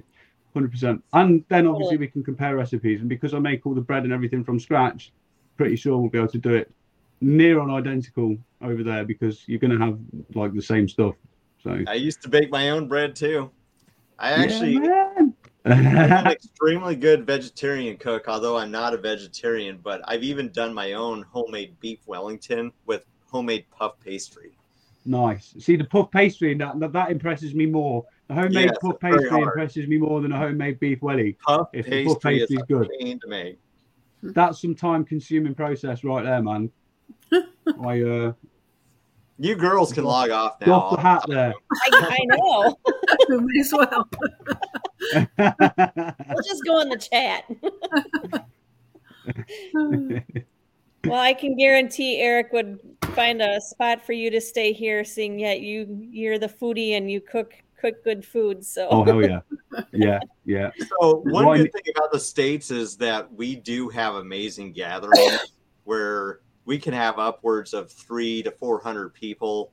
hundred percent. And then obviously we can compare recipes, and because I make all the bread and everything from scratch, pretty sure we'll be able to do it near on identical over there because you're going to have like the same stuff. So I used to bake my own bread too. I actually Yeah, I'm an extremely good vegetarian cook, although I'm not a vegetarian, but I've even done my own homemade beef Wellington with homemade puff pastry. nice. See the puff pastry that that, that impresses me more. The homemade Yes, puff pastry impresses me more than a homemade beef welly. Puff If the pastry, puff pastry's is a good. to make. That's some time consuming process right there, man. I uh You girls can log off now. doff the hat there. I, I know. May as well. We'll just go in the chat. Well, I can guarantee Eric would find a spot for you to stay here, seeing yet you you're the foodie and you cook cook good food. So Oh hell yeah, yeah, yeah. So one One- good thing about the states is that we do have amazing gatherings where we can have upwards of three to four hundred people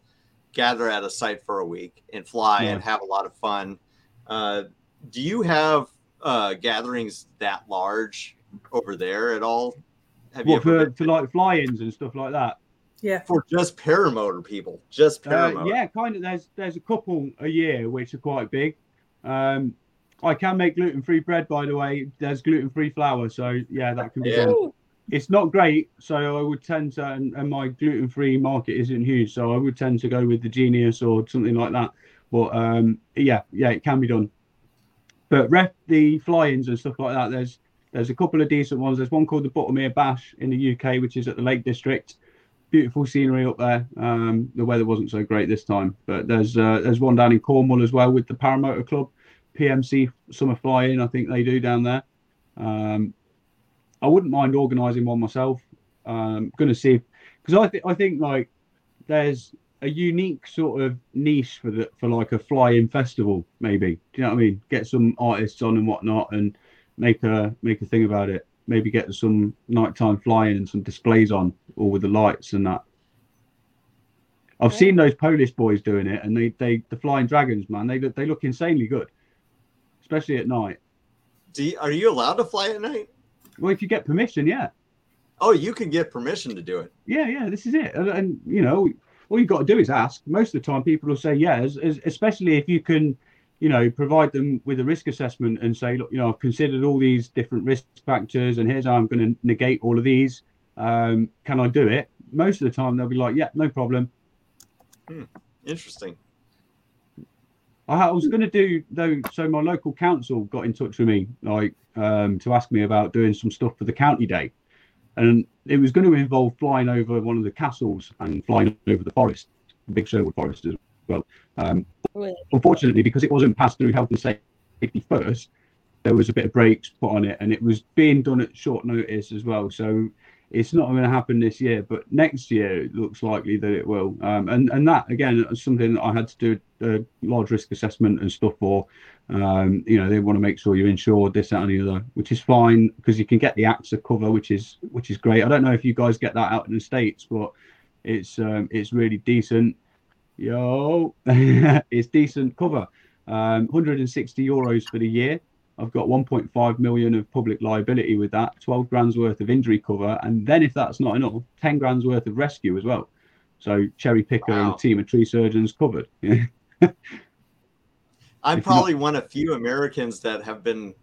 gather at a site for a week and fly and have a lot of fun. Uh, do you have uh, gatherings that large over there at all? Have you ever for, for like fly-ins and stuff like that? Yeah. for just paramotor people? Just Uh, paramotor. yeah, kind of. There's there's a couple a year which are quite big. Um, I can make gluten-free bread, by the way. There's gluten-free flour, so yeah, that can be Yeah. done. It's not great, so I would tend to, and, and my gluten-free market isn't huge, so I would tend to go with the Genius or something like that. But um, yeah, yeah, it can be done. But ref the fly-ins and stuff like that. There's there's a couple of decent ones. There's one called the Buttermere Bash in the UK, which is at the Lake District. Beautiful scenery up there. Um, the weather wasn't so great this time, but there's uh, there's one down in Cornwall as well with the Paramotor Club, PMC Summer Fly-In. I think they do down there. Um, I wouldn't mind organising one myself. Um, gonna see because I I think like there's a unique sort of niche for the for like a fly-in festival maybe. Do you know what I mean? Get some artists on and whatnot and make a make a thing about it. Maybe get some nighttime flying and some displays on, all with the lights and that. I've Yeah. seen those Polish boys doing it, and they they the flying dragons, man. They look they look insanely good, especially at night. Do you, are you allowed to fly at night? Well, if you get permission, yeah. Oh, you can get permission to do it. yeah, yeah, this is it. And, and you know, all you've got to do is ask. Most of the time, people will say yes, especially if you can, you know, provide them with a risk assessment and say, look, you know, I've considered all these different risk factors, and here's how I'm going to negate all of these. Um, can I do it? Most of the time, they'll be like, yeah, no problem. Interesting. I I was going to do though. So my local council got in touch with me, like um, to ask me about doing some stuff for the county day, and it was going to involve flying over one of the castles and flying over the forest, the big Sherwood Forest as well. Um, really? unfortunately, because it wasn't passed through health and safety first, there was a bit of brakes put on it, and it was being done at short notice as well. So it's not going to happen this year, but next year it looks likely that it will. Um, and and that again is something that I had to do a large risk assessment and stuff for. Um, you know, they want to make sure you're insured, this, that, and the other, which is fine because you can get the AXA cover, which is which is great. I don't know if you guys get that out in the states, but it's um, it's really decent. Yo, it's decent cover. Um, 160 euros for the year. I've got 1.5 million of public liability with that, 12 grand's worth of injury cover, and then if that's not enough, 10 grand's worth of rescue as well. So cherry picker and a team of tree surgeons covered. I'm If you're probably one of few Americans that have been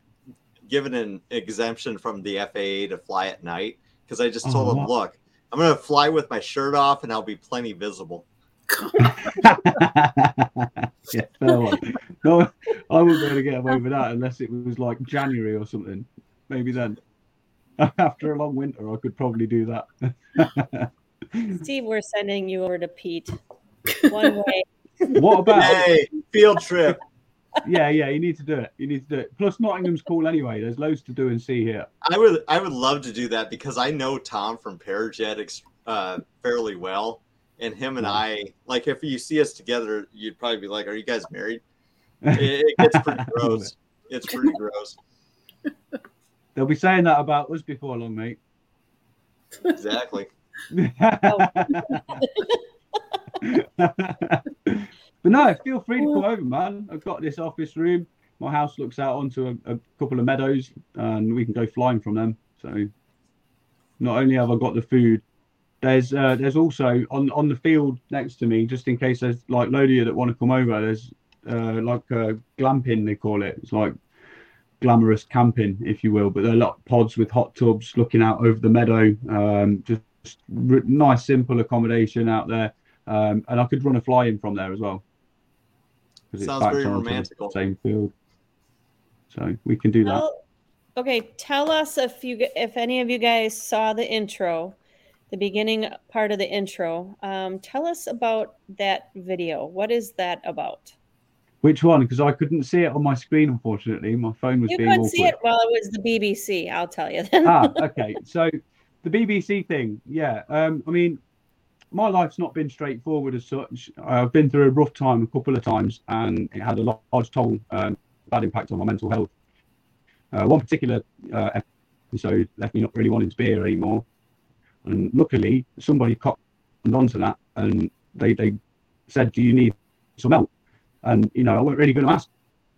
given an exemption from the FAA to fly at night because I just told them, wow. look, I'm going to fly with my shirt off and I'll be plenty visible. yeah, fair. No, I wouldn't be able to get away with that unless it was like January or something. Maybe then. After a long winter, I could probably do that. Steve, we're sending you over to Pete. One way. what about? Hey, field trip. Yeah, yeah, you need to do it. You need to do it. Plus, Nottingham's cool anyway. There's loads to do and see here. I would I would love to do that because I know Tom from Parajet uh, fairly well, and him and I like if you see us together, you'd probably be like, "Are you guys married?" It, it gets pretty gross. It's pretty gross. They'll be saying that about us before long, mate. Exactly. but no, feel free to come over, man. I've got this office room. My house looks out onto a, a couple of meadows, and we can go flying from them. So, not only have I got the food, there's uh, there's also on on the field next to me, just in case there's like load of you that want to come over. There's uh, like uh, glamping they call it. It's like glamorous camping, if you will. But they're like pods with hot tubs looking out over the meadow. Um, just nice, simple accommodation out there. Um, and I could run a fly in from there as well. 'Cause it's Sounds backed very onto the romantical. Same field. So we can do that. Well, okay, tell us if you if any of you guys saw the intro, the beginning part of the intro. Um, tell us about that video. What is that about? Which one? Because I couldn't see it on my screen, unfortunately. My phone was You being could awkward. see it while it was the BBC. I'll tell you then. ah, okay. So the BBC thing, yeah. Um, I mean, my life's not been straightforward as such. I've been through a rough time a couple of times, and it had a large toll, um, bad impact on my mental health. Uh, one particular uh, episode left me not really wanting to be here anymore, and luckily somebody caught onto that, and they they said, "Do you need some help?" And you know, I wasn't really going to ask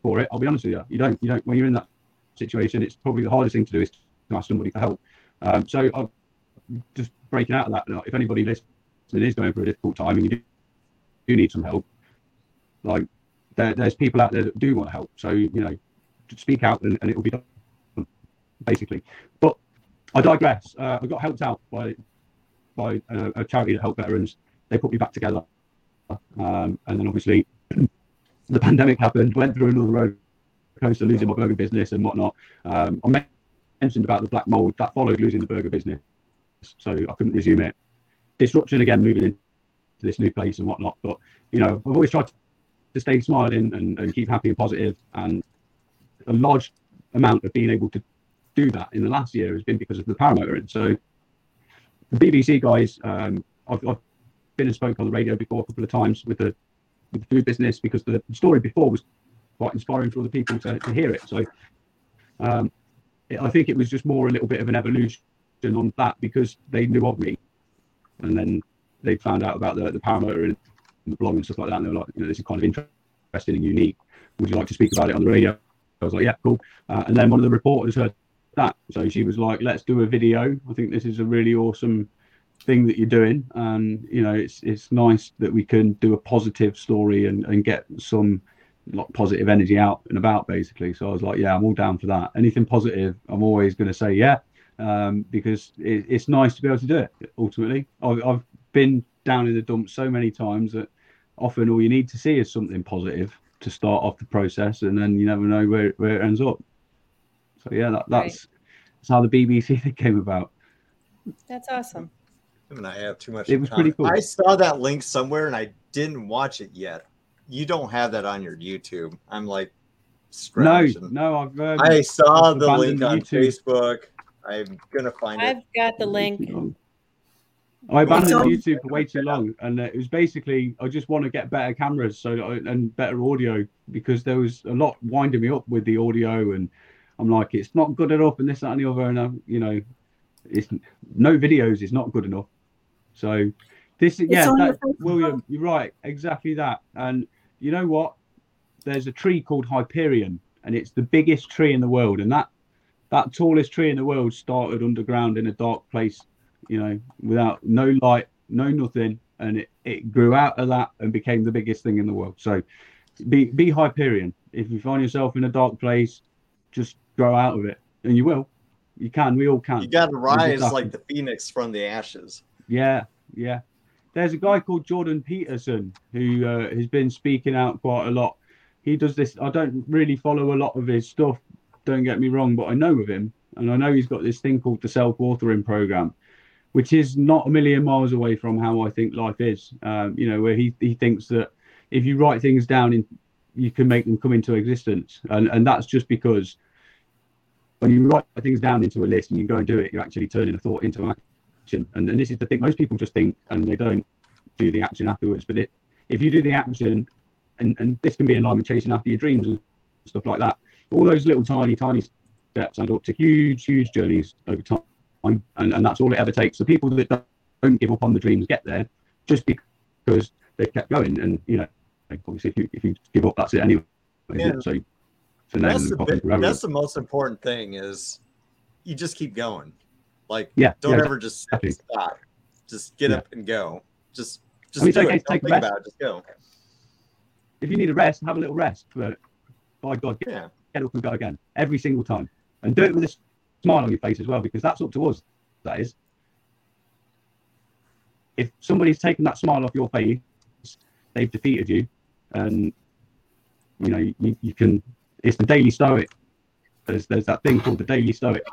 for it. I'll be honest with you. You don't. You don't. When you're in that situation, it's probably the hardest thing to do is to ask somebody for help. Um, so I'm just breaking out of that. If anybody listening is going through a difficult time and you do, need some help, like there, there's people out there that do want to help. So you know, speak out and, and it will be done, basically. But I digress. Uh, I got helped out by by a, a charity that help veterans. They put me back together, um, and then obviously the pandemic happened. Went through another road coaster, losing my burger business and whatnot. Um, I mentioned about the black mold that followed losing the burger business, so I couldn't resume it. Disruption again, moving into this new place and whatnot. But you know, I've always tried to stay smiling and, and keep happy and positive, and a large amount of being able to do that in the last year has been because of the paramotoring. So the BBC guys, um, I've, I've been and spoke on the radio before a couple of times with the with the food business because the story before was quite inspiring for other people to, to hear it. So um, I think it was just more a little bit of an evolution on that because they knew of me, and then they found out about the the paramotor and the blog and stuff like that, and they were like, you know, this is kind of interesting and unique. Would you like to speak about it on the radio? I was like, yeah, cool. Uh, and then one of the reporters heard that, so she was like, let's do a video. I think this is a really awesome thing that you're doing, and you know, it's it's nice that we can do a positive story and and get some like positive energy out and about basically. So I was like, yeah, I'm all down for that. Anything positive, I'm always going to say yeah, um, because it, it's nice to be able to do it. Ultimately, I've, I've been down in the dumps so many times that often all you need to see is something positive to start off the process, and then you never know where, where it ends up. So yeah, that, that's right. that's how the BBC thing came about. That's awesome. And I have too much. It was pretty cool. I saw that link somewhere and I didn't watch it yet you don't have that on your YouTube. I'm like, no, no, I've. Um, I saw the link on YouTube. Facebook. I'm gonna find I've it. I've got the link. Oh, I abandoned YouTube for way too long, and uh, it was basically I just want to get better cameras so and better audio because there was a lot winding me up with the audio, and I'm like, it's not good enough, and this, that, and the other, and I'm, you know, it's no videos is not good enough. So this, is yeah, that, William, you're right, exactly that, and you know what? There's a tree called Hyperion, and it's the biggest tree in the world. And that that tallest tree in the world started underground in a dark place, you know, without no light, no nothing, and it, it grew out of that and became the biggest thing in the world. So be be Hyperion. If you find yourself in a dark place, just grow out of it, and you will. You can. We all can. You got to rise like the phoenix from the ashes. Yeah, yeah there's a guy called Jordan Peterson who uh, has been speaking out quite a lot. He does this. I don't really follow a lot of his stuff. Don't get me wrong, but I know of him, and I know he's got this thing called the self-authoring program, which is not a million miles away from how I think life is. Um, you know, where he he thinks that if you write things down, in, you can make them come into existence, and and that's just because when you write things down into a list and you go and do it, you're actually turning a thought into action. And, and this is the thing most people just think and they don't do the action afterwards. But it, if you do the action, and, and this can be in line with chasing after your dreams and stuff like that, all those little tiny, tiny steps add up to huge, huge journeys over time. And, and that's all it ever takes. So people that don't, don't give up on the dreams get there just because they kept going. And, you know, obviously, if you, if you give up, that's it anyway. Yeah. So, so that's, the, bit, that's the most important thing is you just keep going. Like, yeah, don't yeah, ever just exactly. stop. Just get yeah. up and go. Just, just I mean, do okay, it. Don't think about it. Just go. If you need a rest, have a little rest. But by God, yeah. Get up and go again every single time, and do it with a smile on your face as well, because that's up to us. That is. If somebody's taken that smile off your face, they've defeated you, and you know you, you can. It's the daily stoic. There's there's that thing called the daily stoic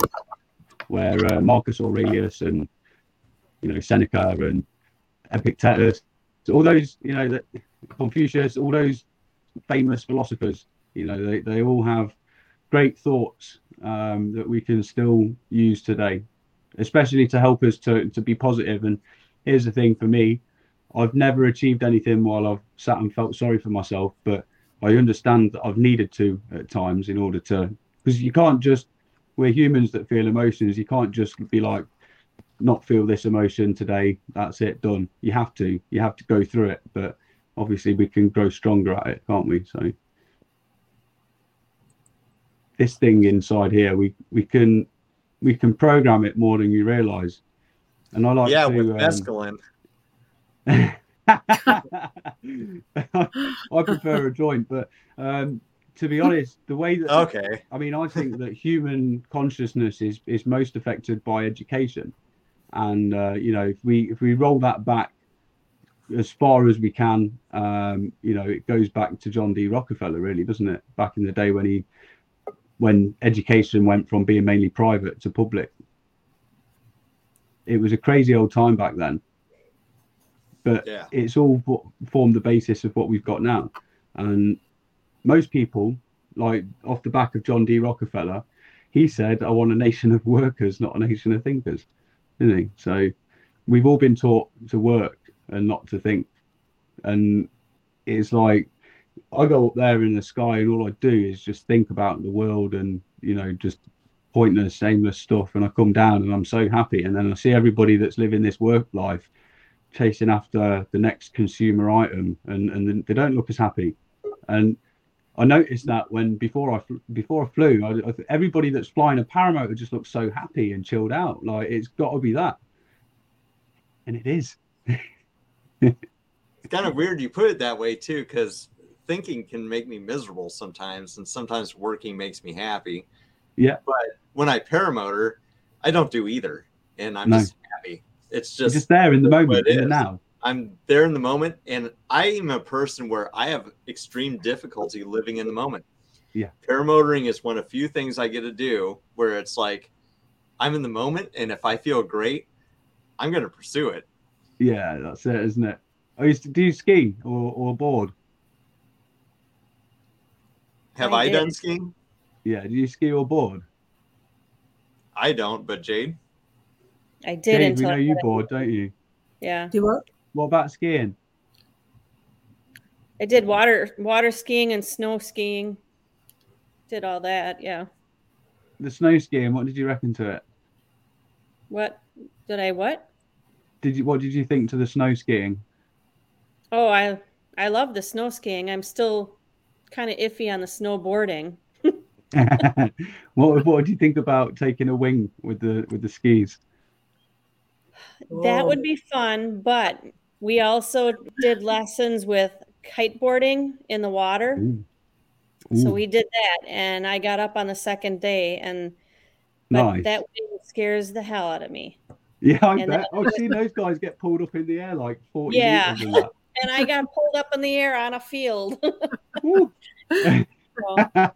where uh, Marcus Aurelius and you know Seneca and Epictetus, all those you know that Confucius, all those famous philosophers, you know they, they all have great thoughts um, that we can still use today, especially to help us to to be positive. And here's the thing for me, I've never achieved anything while I've sat and felt sorry for myself, but I understand that I've needed to at times in order to, because you can't just, we're humans that feel emotions. You can't just be like, not feel this emotion today. That's it, done. You have to, you have to go through it. But obviously, we can grow stronger at it, can't we? So, this thing inside here, we we can we can program it more than you realize. And I like yeah, to, with um, mescaline. I prefer a joint, but um, to be honest, the way that Okay. I mean, I think that human consciousness is is most affected by education, and uh, you know, if we if we roll that back as far as we can, um, you know, it goes back to John D. Rockefeller, really, doesn't it? Back in the day when he when education went from being mainly private to public. It was a crazy old time back then, but Yeah. it's all what formed the basis of what we've got now. And most people, like off the back of John D. Rockefeller, he said, I want a nation of workers, not a nation of thinkers. Didn't he? So we've all been taught to work and not to think. And it's like I go up there in the sky and all I do is just think about the world and, you know, just pointless, aimless stuff. And I come down and I'm so happy. And then I see everybody that's living this work life chasing after the next consumer item and, and they don't look as happy. And I noticed that when before I before I flew, I, I, everybody that's flying a paramotor just looks so happy and chilled out. Like it's got to be that, and it is. It's kind of weird you put it that way too, because thinking can make me miserable sometimes, and sometimes working makes me happy. Yeah. But when I paramotor, I don't do either, and I'm No. just happy. It's You're just, just there in the moment, in the now. I'm there in the moment, and I am a person where I have extreme difficulty living in the moment. Yeah. Paramotoring is one of the few things I get to do where it's like I'm in the moment, and if I feel great, I'm going to pursue it. Yeah, that's it, isn't it? I used to do you ski or, or board. Have I I, done skiing? Yeah, do you ski or board? I don't, but Jade. I did Jade, we know I you did it. board, don't you? Yeah, Do what? What about skiing? I did water water skiing and snow skiing. Did all that. Yeah. The snow skiing. What did you reckon to it? What did I what? Did you? What did you think to the snow skiing? Oh, I I love the snow skiing. I'm still kind of iffy on the snowboarding. what What did you think about taking a wing with the with the skis? That would oh. be fun, but we also did lessons with kiteboarding in the water. Ooh. So we did that, and I got up on the second day, and but nice. that wing scares the hell out of me. yeah, I and bet. I've seen those guys get pulled up in the air like forty Yeah. meters and I got pulled up in the air on a field. So,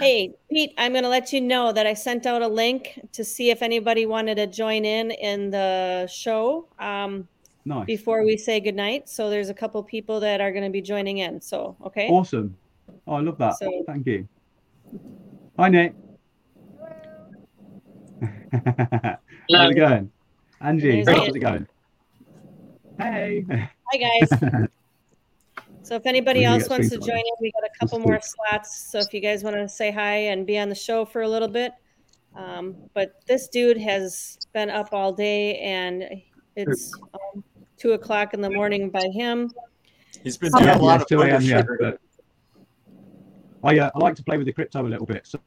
hey, Pete, I'm going to let you know that I sent out a link to see if anybody wanted to join in in the show um, nice. before we say goodnight. So there's a couple people that are going to be joining in. So, okay. Awesome. Oh, I love that. So- Thank you. Hi, Nick. How's it going? Angie, how's it going? Hey. Hi, guys. So if anybody else wants to join on in, we got a couple Let's more do slots. So if you guys want to say hi and be on the show for a little bit. Um, but this dude has been up all day and it's um, two o'clock in the morning by him. He's been doing Yeah, a lot yes, of 2 a.m. Yeah, but I, uh, I like to play with the crypto a little bit. So,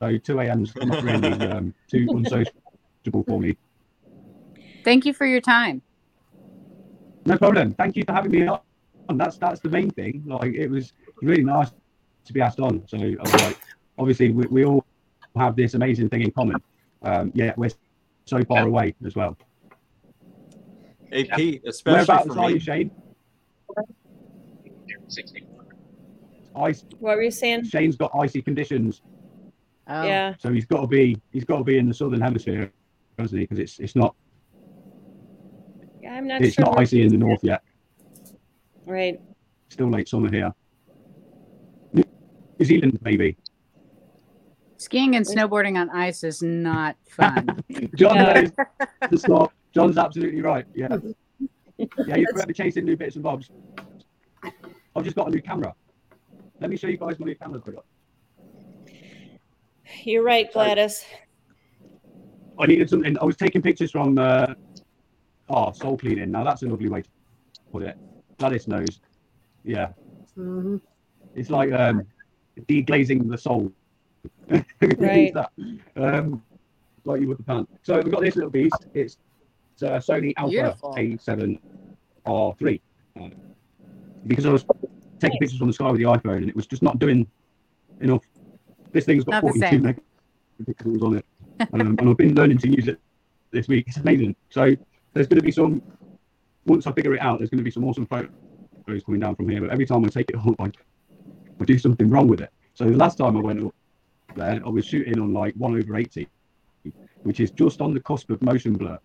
so 2 a.m.'s not really um, too unsociable for me. Thank you for your time. No problem. Thank you for having me on. That's that's the main thing. Like it was really nice to be asked on. So I was like, obviously we, we all have this amazing thing in common. Um, yeah, we're so far away as well. Hey Pete, especially Whereabouts for are you. Shane? Ice. What were you saying? Shane's got icy conditions, Oh, Yeah. so he's got to be he's got to be in the southern hemisphere, doesn't he? Because it's it's not Yeah, I'm not it's sure. not icy in the north yet. Right. Still late summer here. New Zealand maybe. Skiing and snowboarding on ice is not fun. John Yeah. knows the stop. John's absolutely right. Yeah. Yeah, you're forever chasing new bits and bobs. I've just got a new camera. Let me show you guys my new camera I've. You're right, Gladys. I needed something. I was taking pictures from uh, oh soul cleaning. Now that's a lovely way to put it. Gladys knows. Yeah, hmm it's like um, deglazing the soul. Right. Um, like you would the pan. So we've got this little beast. It's, it's uh, Sony Alpha Beautiful. A7R3. Uh, because I was taking pictures from the sky with the iPhone and it was just not doing enough. This thing's got Not the 42 megapixels on it. Um, and I've been learning to use it this week. It's amazing. So there's going to be some, once I figure it out, there's going to be some awesome photos coming down from here. But every time I take it up, I, I do something wrong with it. So the last time I went up there, I was shooting on like 1 over 80, which is just on the cusp of motion blur.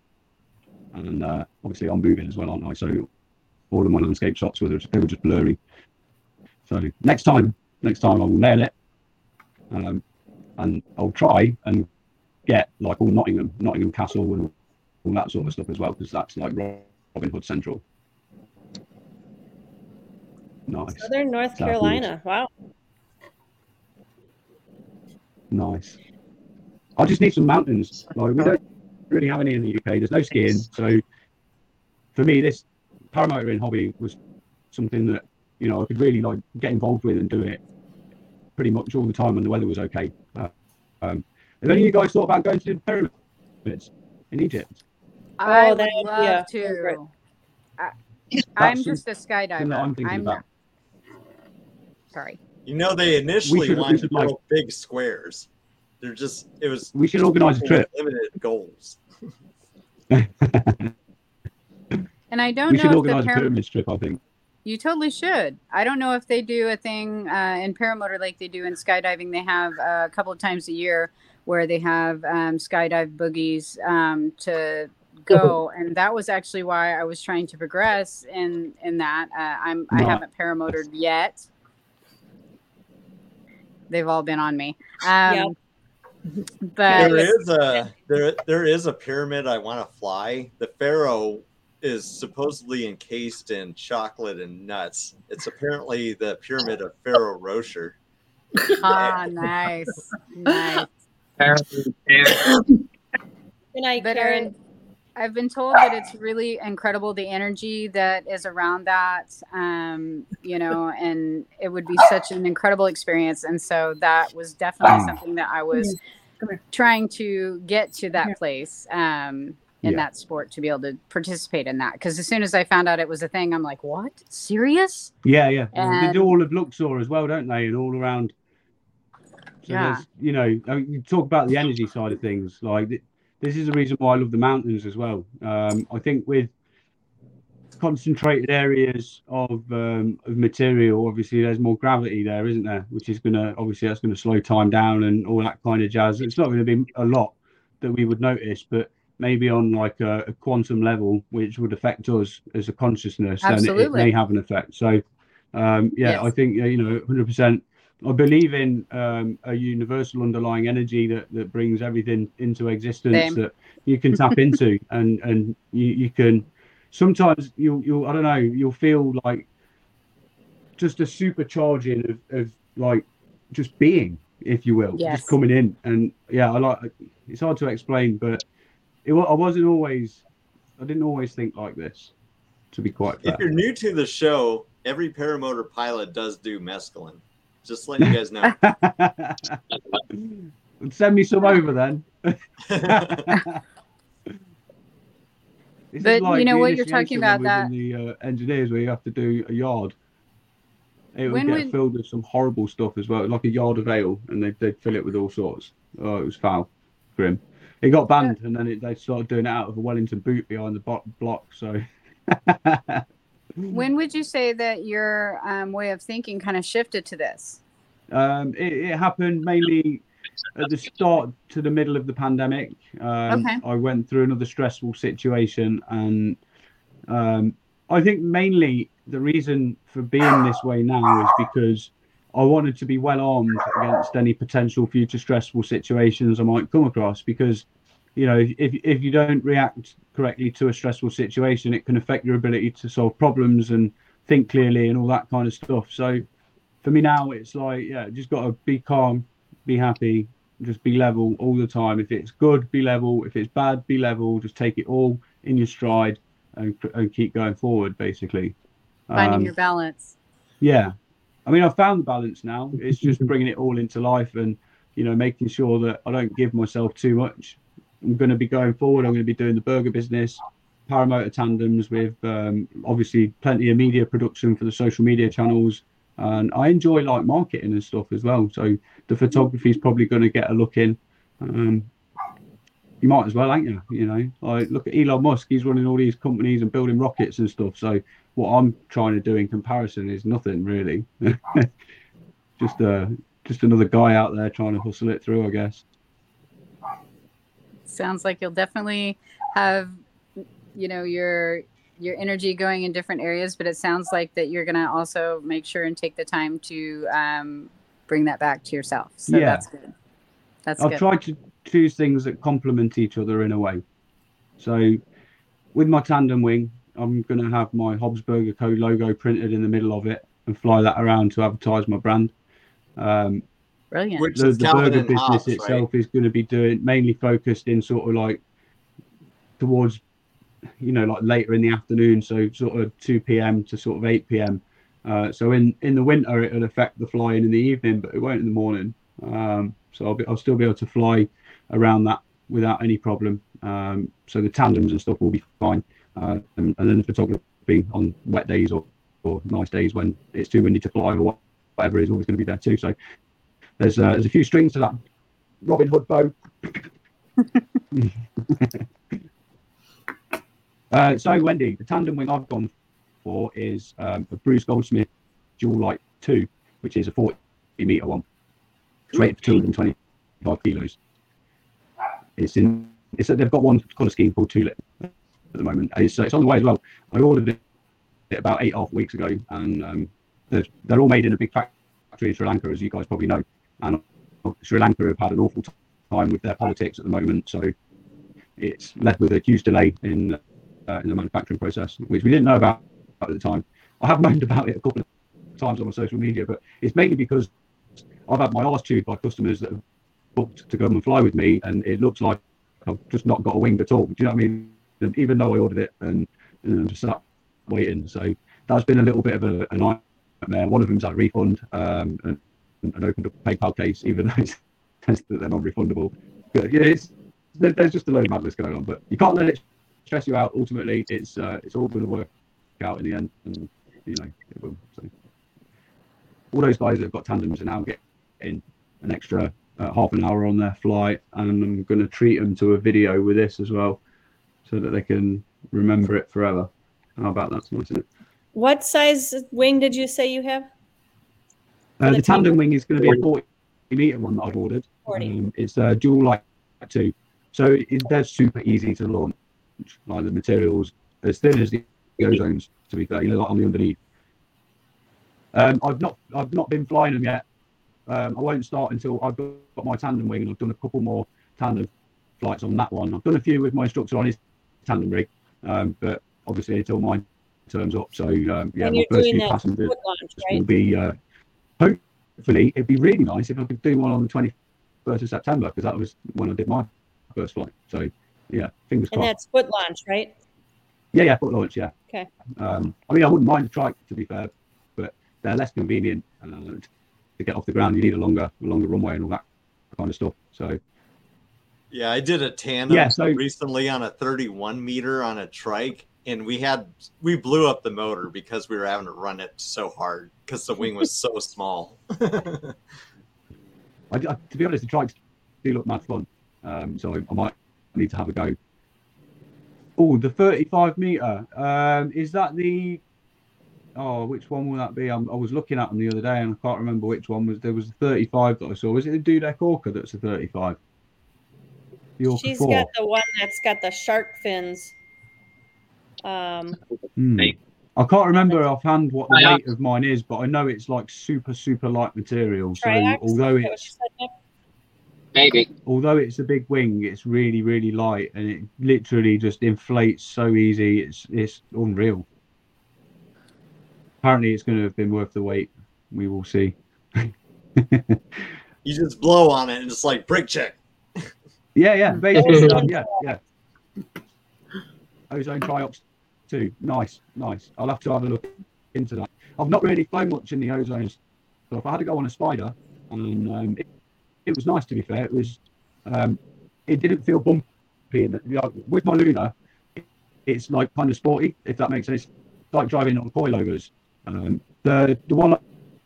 And uh, obviously I'm moving as well, aren't I? So all of my landscape shots were just, they were just blurry. So next time, next time I will nail it. Um, and I'll try and get like all Nottingham, Nottingham Castle and all that sort of stuff as well, because that's like Robin Hood Central. Nice, Southern North Southeast. Carolina. Wow. nice. I just need some mountains. Like we don't really have any in the UK. There's no skiing, so for me, this paramotoring hobby was something that you know I could really like get involved with and do it pretty much all the time when the weather was okay. Uh, um, have any of you guys thought about going to the pyramids in Egypt? I Oh, would that- love yeah, to. I, I'm just a skydiver. Something that I'm I'm not. Sorry. You know, they initially should- we wanted to like- build big squares. They're just it was We should organise a trip. limited goals. And I don't we know should if the organise a par- pyramid trip. I think. You totally should. I don't know if they do a thing uh, in paramotor like they do in skydiving. They have uh, a couple of times a year where they have um, skydive boogies um, to go, and that was actually why I was trying to progress in in that. Uh, I'm I haven't paramotored yet. They've all been on me. Um, But there is a there there is a pyramid I want to fly. The pharaoh is supposedly encased in chocolate and nuts. It's apparently the pyramid of Pharaoh Rocher. ah, nice, nice. Good night, But Karen. I, I've been told that it's really incredible the energy that is around that, um, you know, and it would be such an incredible experience. And so that was definitely something that I was trying to get to that place um, in Yeah. that sport to be able to participate in that. Because as soon as I found out it was a thing, I'm like, what? Serious? Yeah, yeah. they do all of Luxor as well, don't they? And all around. So Yeah. you know, I mean, you talk about the energy side of things. Like th- this is the reason why I love the mountains as well. Um, I think with concentrated areas of um, of material, obviously there's more gravity there, isn't there? Which is gonna obviously that's gonna slow time down and all that kind of jazz. It's not going to be a lot that we would notice, but maybe on like a, a quantum level, which would affect us as a consciousness, then it, it may have an effect. So, um, yeah, Yes. I think you know, 100%. I believe in um, a universal underlying energy that, that brings everything into existence Same. that you can tap into, and and you, you can. Sometimes you'll you'll I don't know you'll feel like just a supercharging of, of like just being, if you will, Yes. just coming in, and yeah, I like. It's hard to explain, but it, I wasn't always. I didn't always think like this, to be quite fair. If you're new to the show, every paramotor pilot does do mescaline. Just let you guys know. Send me some over then. This is But you know what you're talking about, that the uh, engineers where you have to do a yard. It would get would- filled with some horrible stuff as well, like a yard of ale, and they'd, they'd fill it with all sorts. Oh, it was foul, grim. It got banned, and then it, they started doing it out of a Wellington boot behind the bo- block. So, When would you say that your um, way of thinking kind of shifted to this? Um, it, it happened mainly at the start to the middle of the pandemic. Um, Okay. I went through another stressful situation, and um, I think mainly the reason for being this way now is because I wanted to be well armed against any potential future stressful situations I might come across. Because you know, if if you don't react correctly to a stressful situation, it can affect your ability to solve problems and think clearly and all that kind of stuff. So for me now, it's like, yeah, just got to be calm, be happy, just be level all the time. If it's good, be level. If it's bad, be level. Just take it all in your stride and, and keep going forward, basically. Finding Um, your balance. yeah. I mean, I've found the balance now. It's just bringing it all into life and, you know, making sure that I don't give myself too much. I'm going to be going forward. I'm going to be doing the burger business, paramotor tandems with um, obviously plenty of media production for the social media channels. And I enjoy like marketing and stuff as well. So the photography is probably going to get a look in. Um, you might as well, ain't you? You know, like look at Elon Musk. He's running all these companies and building rockets and stuff. So what I'm trying to do in comparison is nothing really. just uh, just another guy out there trying to hustle it through, I guess. Sounds like you'll definitely have, you know, your your energy going in different areas, but it sounds like that you're gonna also make sure and take the time to um, bring that back to yourself. So Yeah. that's good. That's I've good. tried to choose things that complement each other in a way. So with my tandem wing, I'm going to have my Hobbs Burger Co logo printed in the middle of it and fly that around to advertise my brand. Um, Brilliant. Which the, is the burger business Hobbes, itself is going to be doing mainly focused in sort of like towards you know like later in the afternoon so sort of 2 p.m to sort of 8 p.m uh, so in in the winter it'll affect the flying in the evening but it won't in the morning. Um, so I'll, be, I'll still be able to fly around that without any problem. Um, so the tandems and stuff will be fine. Uh, and, and then the photography on wet days or, or nice days when it's too windy to fly or whatever is always going to be there too. So there's uh, there's a few strings to that Robin Hood bow. uh, so Wendy, the tandem wing I've gone for is um, a Bruce Goldsmith Dual Lite Two, which is a 40 meter one. It's rated for 225 kilos. It's in. It's they've got one colour scheme called Tulip at the moment. And It's, it's on the way as well. I ordered it about eight half weeks ago, and um, they're, they're all made in a big factory in Sri Lanka, as you guys probably know and Sri Lanka have had an awful time with their politics at the moment. So it's led with a huge delay in uh, in the manufacturing process, which we didn't know about at the time. I have moaned about it a couple of times on my social media, but it's mainly because I've had my arse chewed by customers that have booked to come and fly with me, and it looks like I've just not got a wing at all. Do you know what I mean? And even though I ordered it and, I'm just sat waiting, so that's been a little bit of a, a nightmare. One of them's had a refund, um, and and opened a PayPal case, even though it says that they're non-refundable. But, it's there's just a load of madness going on, but you can't let it stress you out. Ultimately, it's uh, it's all going to work out in the end, and you know it will. So all those guys that have got tandems are now getting an extra uh, half an hour on their flight, and I'm going to treat them to a video with this as well, so that they can remember it forever. How about that? Nice? What size wing did you say you have? Uh, the the tandem wing is going to be a 40 meter one that I've ordered. Um, it's a dual lite two, so it, they're super easy to launch. Like the materials as thin as the ozones, to be fair, you know, like on the underneath. Um, I've not I've not been flying them yet. Um, I won't start until I've got, my tandem wing and I've done a couple more tandem flights on that one. I've done a few with my instructor on his tandem rig, um, but obviously until mine turns up. So um, yeah, my first few passengers launch, will be uh, hopefully it'd be really nice if I could do one on the 21st of September because that was when I did my first flight. So yeah, fingers And crossed. that's foot launch, right? Yeah, yeah, foot launch, yeah. Okay. Um, I mean, I wouldn't mind a trike to be fair, but they're less convenient uh, to get off the ground. You need a longer, a longer runway and all that kind of stuff. So Yeah, I did a tandem Yeah, so- recently on a 31 meter on a trike, and we had we blew up the motor because we were having to run it so hard because the wing was so small. I, I, to be honest, the trikes do look mad fun. Um, so I, I might need to have a go. Oh, the 35 meter. Um, is that the? Oh, which one will that be? I'm, I was looking at them the other day and I can't remember which one was. There was a 35 that I saw. Was it the Dudek Orca that's a 35? The Orca She's 4. got the one that's got the shark fins. Um. Hey. I can't remember offhand what the weight of mine is, but I know it's like super, super light material. So triax, although is it's you said, Nick? Maybe. although it's a big wing, it's really, really light, and it literally just inflates so easy. It's it's unreal. Apparently, it's going to have been worth the wait. We will see. You just blow on it and it's like brake check. Yeah, yeah, basically, yeah, yeah. Ozone triops too. Nice, nice. I'll have to have a look into that. I've not really flown much in the ozone stuff. I had to go on a Spyder, and um, it, it was nice to be fair. It was, um, it didn't feel bumpy. The, with my Luna, it's like kind of sporty, if that makes sense. It's like driving on coilovers. Um, the the one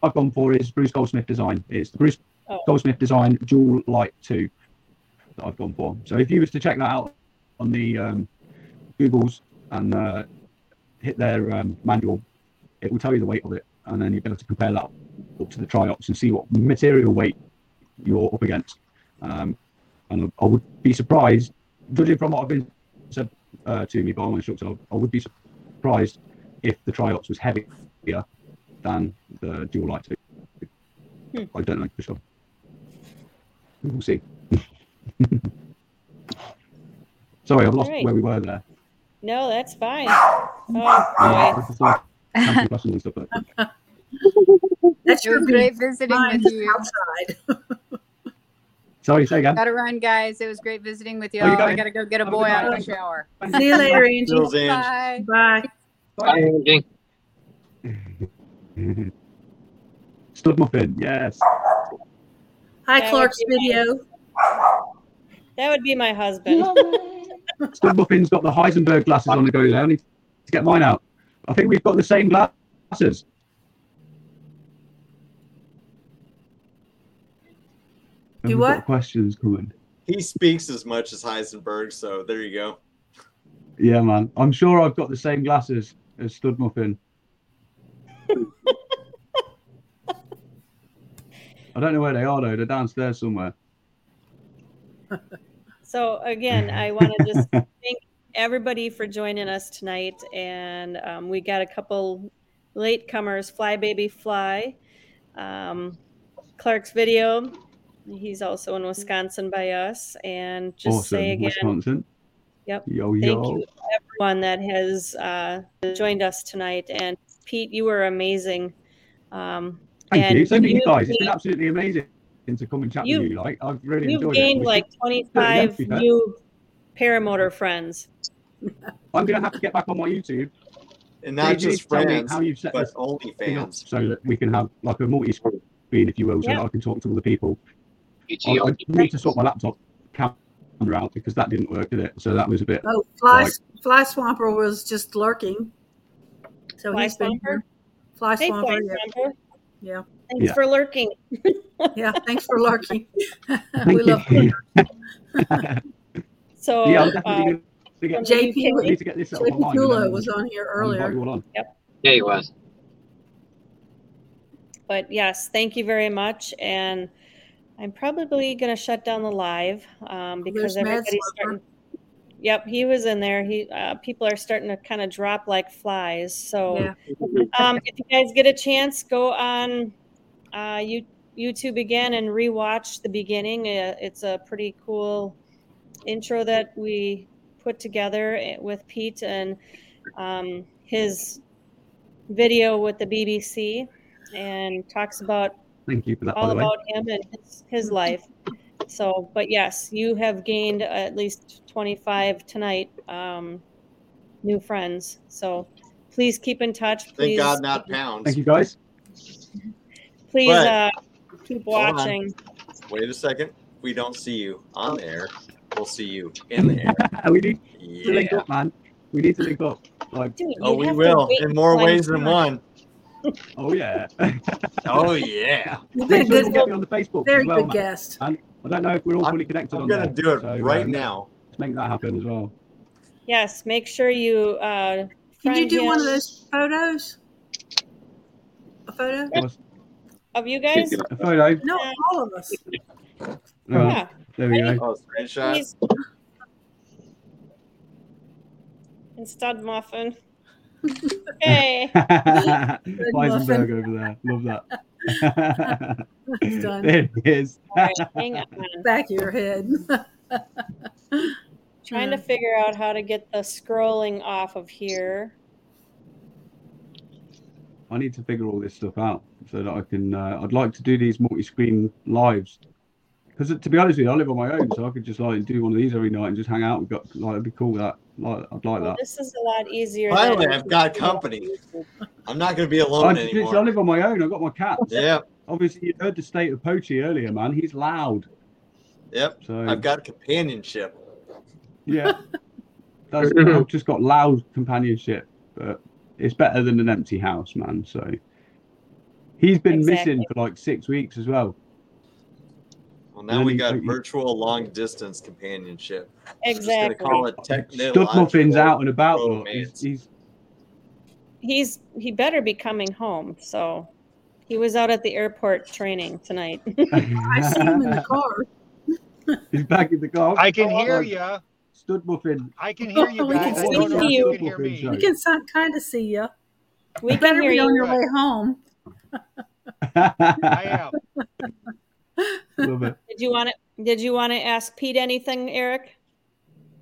I've gone for is Bruce Goldsmith design. It's the Bruce Oh. Goldsmith design Dual Lite Two that I've gone for. So if you was to check that out on the um, Googles and uh, hit their um, manual, it will tell you the weight of it, and then you'll be able to compare that up to the triops and see what material weight you're up against. Um, and I would be surprised, judging from what I've been said uh, to me by my instructor, I would be surprised if the triops was heavier than the dual lite two. Hmm. I don't know for sure. We'll see. Sorry, I've lost Alright. where we were there. No, that's fine. Oh, boy. this is like answering questions and stuff like that. That's your was great visiting with you. outside. Sorry, say again. Gotta run, guys. It was great visiting with you Oh, you all. I gotta go get a boy out of the shower. See you later, Angie. Feels Ange. Bye. Bye. Bye, Angie. Stud muffin, yes. Hi, That Clark's would be video. That would be my husband. Stud muffin's got the Heisenberg glasses on the go there. I need to get mine out. I think we've got the same glasses. Do We've what? questions coming. He speaks as much as Heisenberg, so there you go. Yeah, man. I'm sure I've got the same glasses as Stud Muffin. I don't know where they are though. They're downstairs somewhere. So again, I want to just thank everybody for joining us tonight, and um, we got a couple latecomers. Fly baby fly, um, Clark's video. He's also in Wisconsin by us, and just awesome. say again, Wisconsin. Yep. Yo thank yo. you everyone that has uh, joined us tonight. And Pete, you were amazing. Um, Thank and you. So you guys. It's been absolutely amazing to come and chat You- with you. Like I've really You've enjoyed gained it. Like 25 be new paramotor friends. I'm gonna have to get back on my YouTube. And not Dave, you need just tell me friends, how you've set but this only fans. so that we can have like a multi-screen, if you will, so Yeah. that I can talk to other people. I, I need to sort my laptop camera out because that didn't work, did it? So that was a bit. Oh, Fly, Right. Fly Swamper was just lurking. So Fly he's been Swamper? here. Fly Hey, Swamper, Fly yeah. Swamper. Yeah. Thanks Yeah. for lurking. yeah. Thanks for lurking. Thank we you. love So, yeah, uh, definitely going to get. JP I need to get this up JP online. and Kulo was on here earlier. you all on. Yeah, he was. but yes, thank you very much. And I'm probably going to shut down the live um, because There's everybody's Slugger. starting. Yep, he was in there. He uh, people are starting to kind of drop like flies. So, Yeah. um, if you guys get a chance, go on uh, you, YouTube again and rewatch the beginning. Uh, it's a pretty cool intro that we put together eh, with Pete and um, his video with the BBC and talks about Thank you for that, all the way. about him and his, his life. So, but yes, you have gained at least 25 tonight um, new friends. So please keep in touch. Thank Please, God, not pounds. Thank you, guys. please But- uh, keep watching. Wait a second. If we don't see you on the air, we'll see you in the air. we need to link up, man. We need to link up. Like, Dude, Oh, we will in more till I'm ways than done. one. Oh yeah. Oh yeah. You've been a Make sure good, get me on the Facebook very as well, good man. guest. I don't know if we're all I'm- fully connected I'm on gonna there, do it so, right um, now. Let's make that happen as well. Yes, make sure you. Uh, Can you friend do one of those photos? A photo? What's- of you guys? A photo. No, all of us. Oh, Yeah, There we go. Oh, screenshot. please. And stud muffin. Okay. Weisenberg over there. Love that. It's done. there it is. All right, hang on. Back of your head. Trying to figure out how to get the scrolling off of here. I need to figure all this stuff out so that I can. Uh, I'd like to do these multi-screen lives because, to be honest with you, I live on my own, so I could just like do one of these every night and just hang out. We've got like it'd be cool. That like I'd like Well, that. this is a lot easier. Finally, I've got company. I'm not going to be alone just- I anymore. live on my own. I've got my cats. Yep, Obviously, you heard the state of Poachy earlier, man. He's loud. yep. So I've got companionship. yeah, That's, I've just got loud companionship, but it's better than an empty house, man. So he's been Exactly. missing for like six weeks as well. Well, now we got virtual long distance companionship. Exactly. Just call it Stud Muffin's out and about. Look. He's, he's He's he better be coming home. So he was out at the airport training tonight. I see him in the car. he's back in the car. I can Oh, hear you. Stud Muffin. I can hear you We can see don't know if you. you can hear me. We can kind of see you. we You can better hear be on your way home. I am. Love it. Did you want to? Did you want to ask Pete anything, Eric?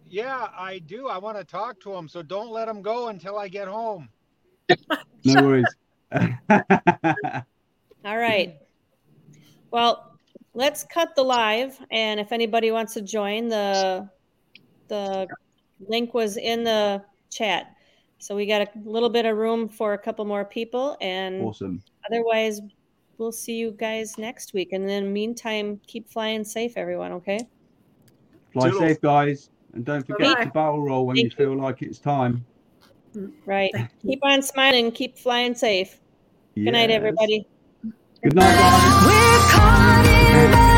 Yeah, I do. I want to talk to him, so don't let him go until I get home. No worries. All right. Well, let's cut the live, and if anybody wants to join, the the link was in the chat. So we got a little bit of room for a couple more people, and awesome. otherwise, we'll see you guys next week. And in the meantime, keep flying safe, everyone. Okay. Fly Toodles. safe, guys, and don't forget Bye-bye. to barrel roll when Thank you feel like it's time. Right. Keep on smiling. Keep flying safe. Good night, everybody. Good night, guys.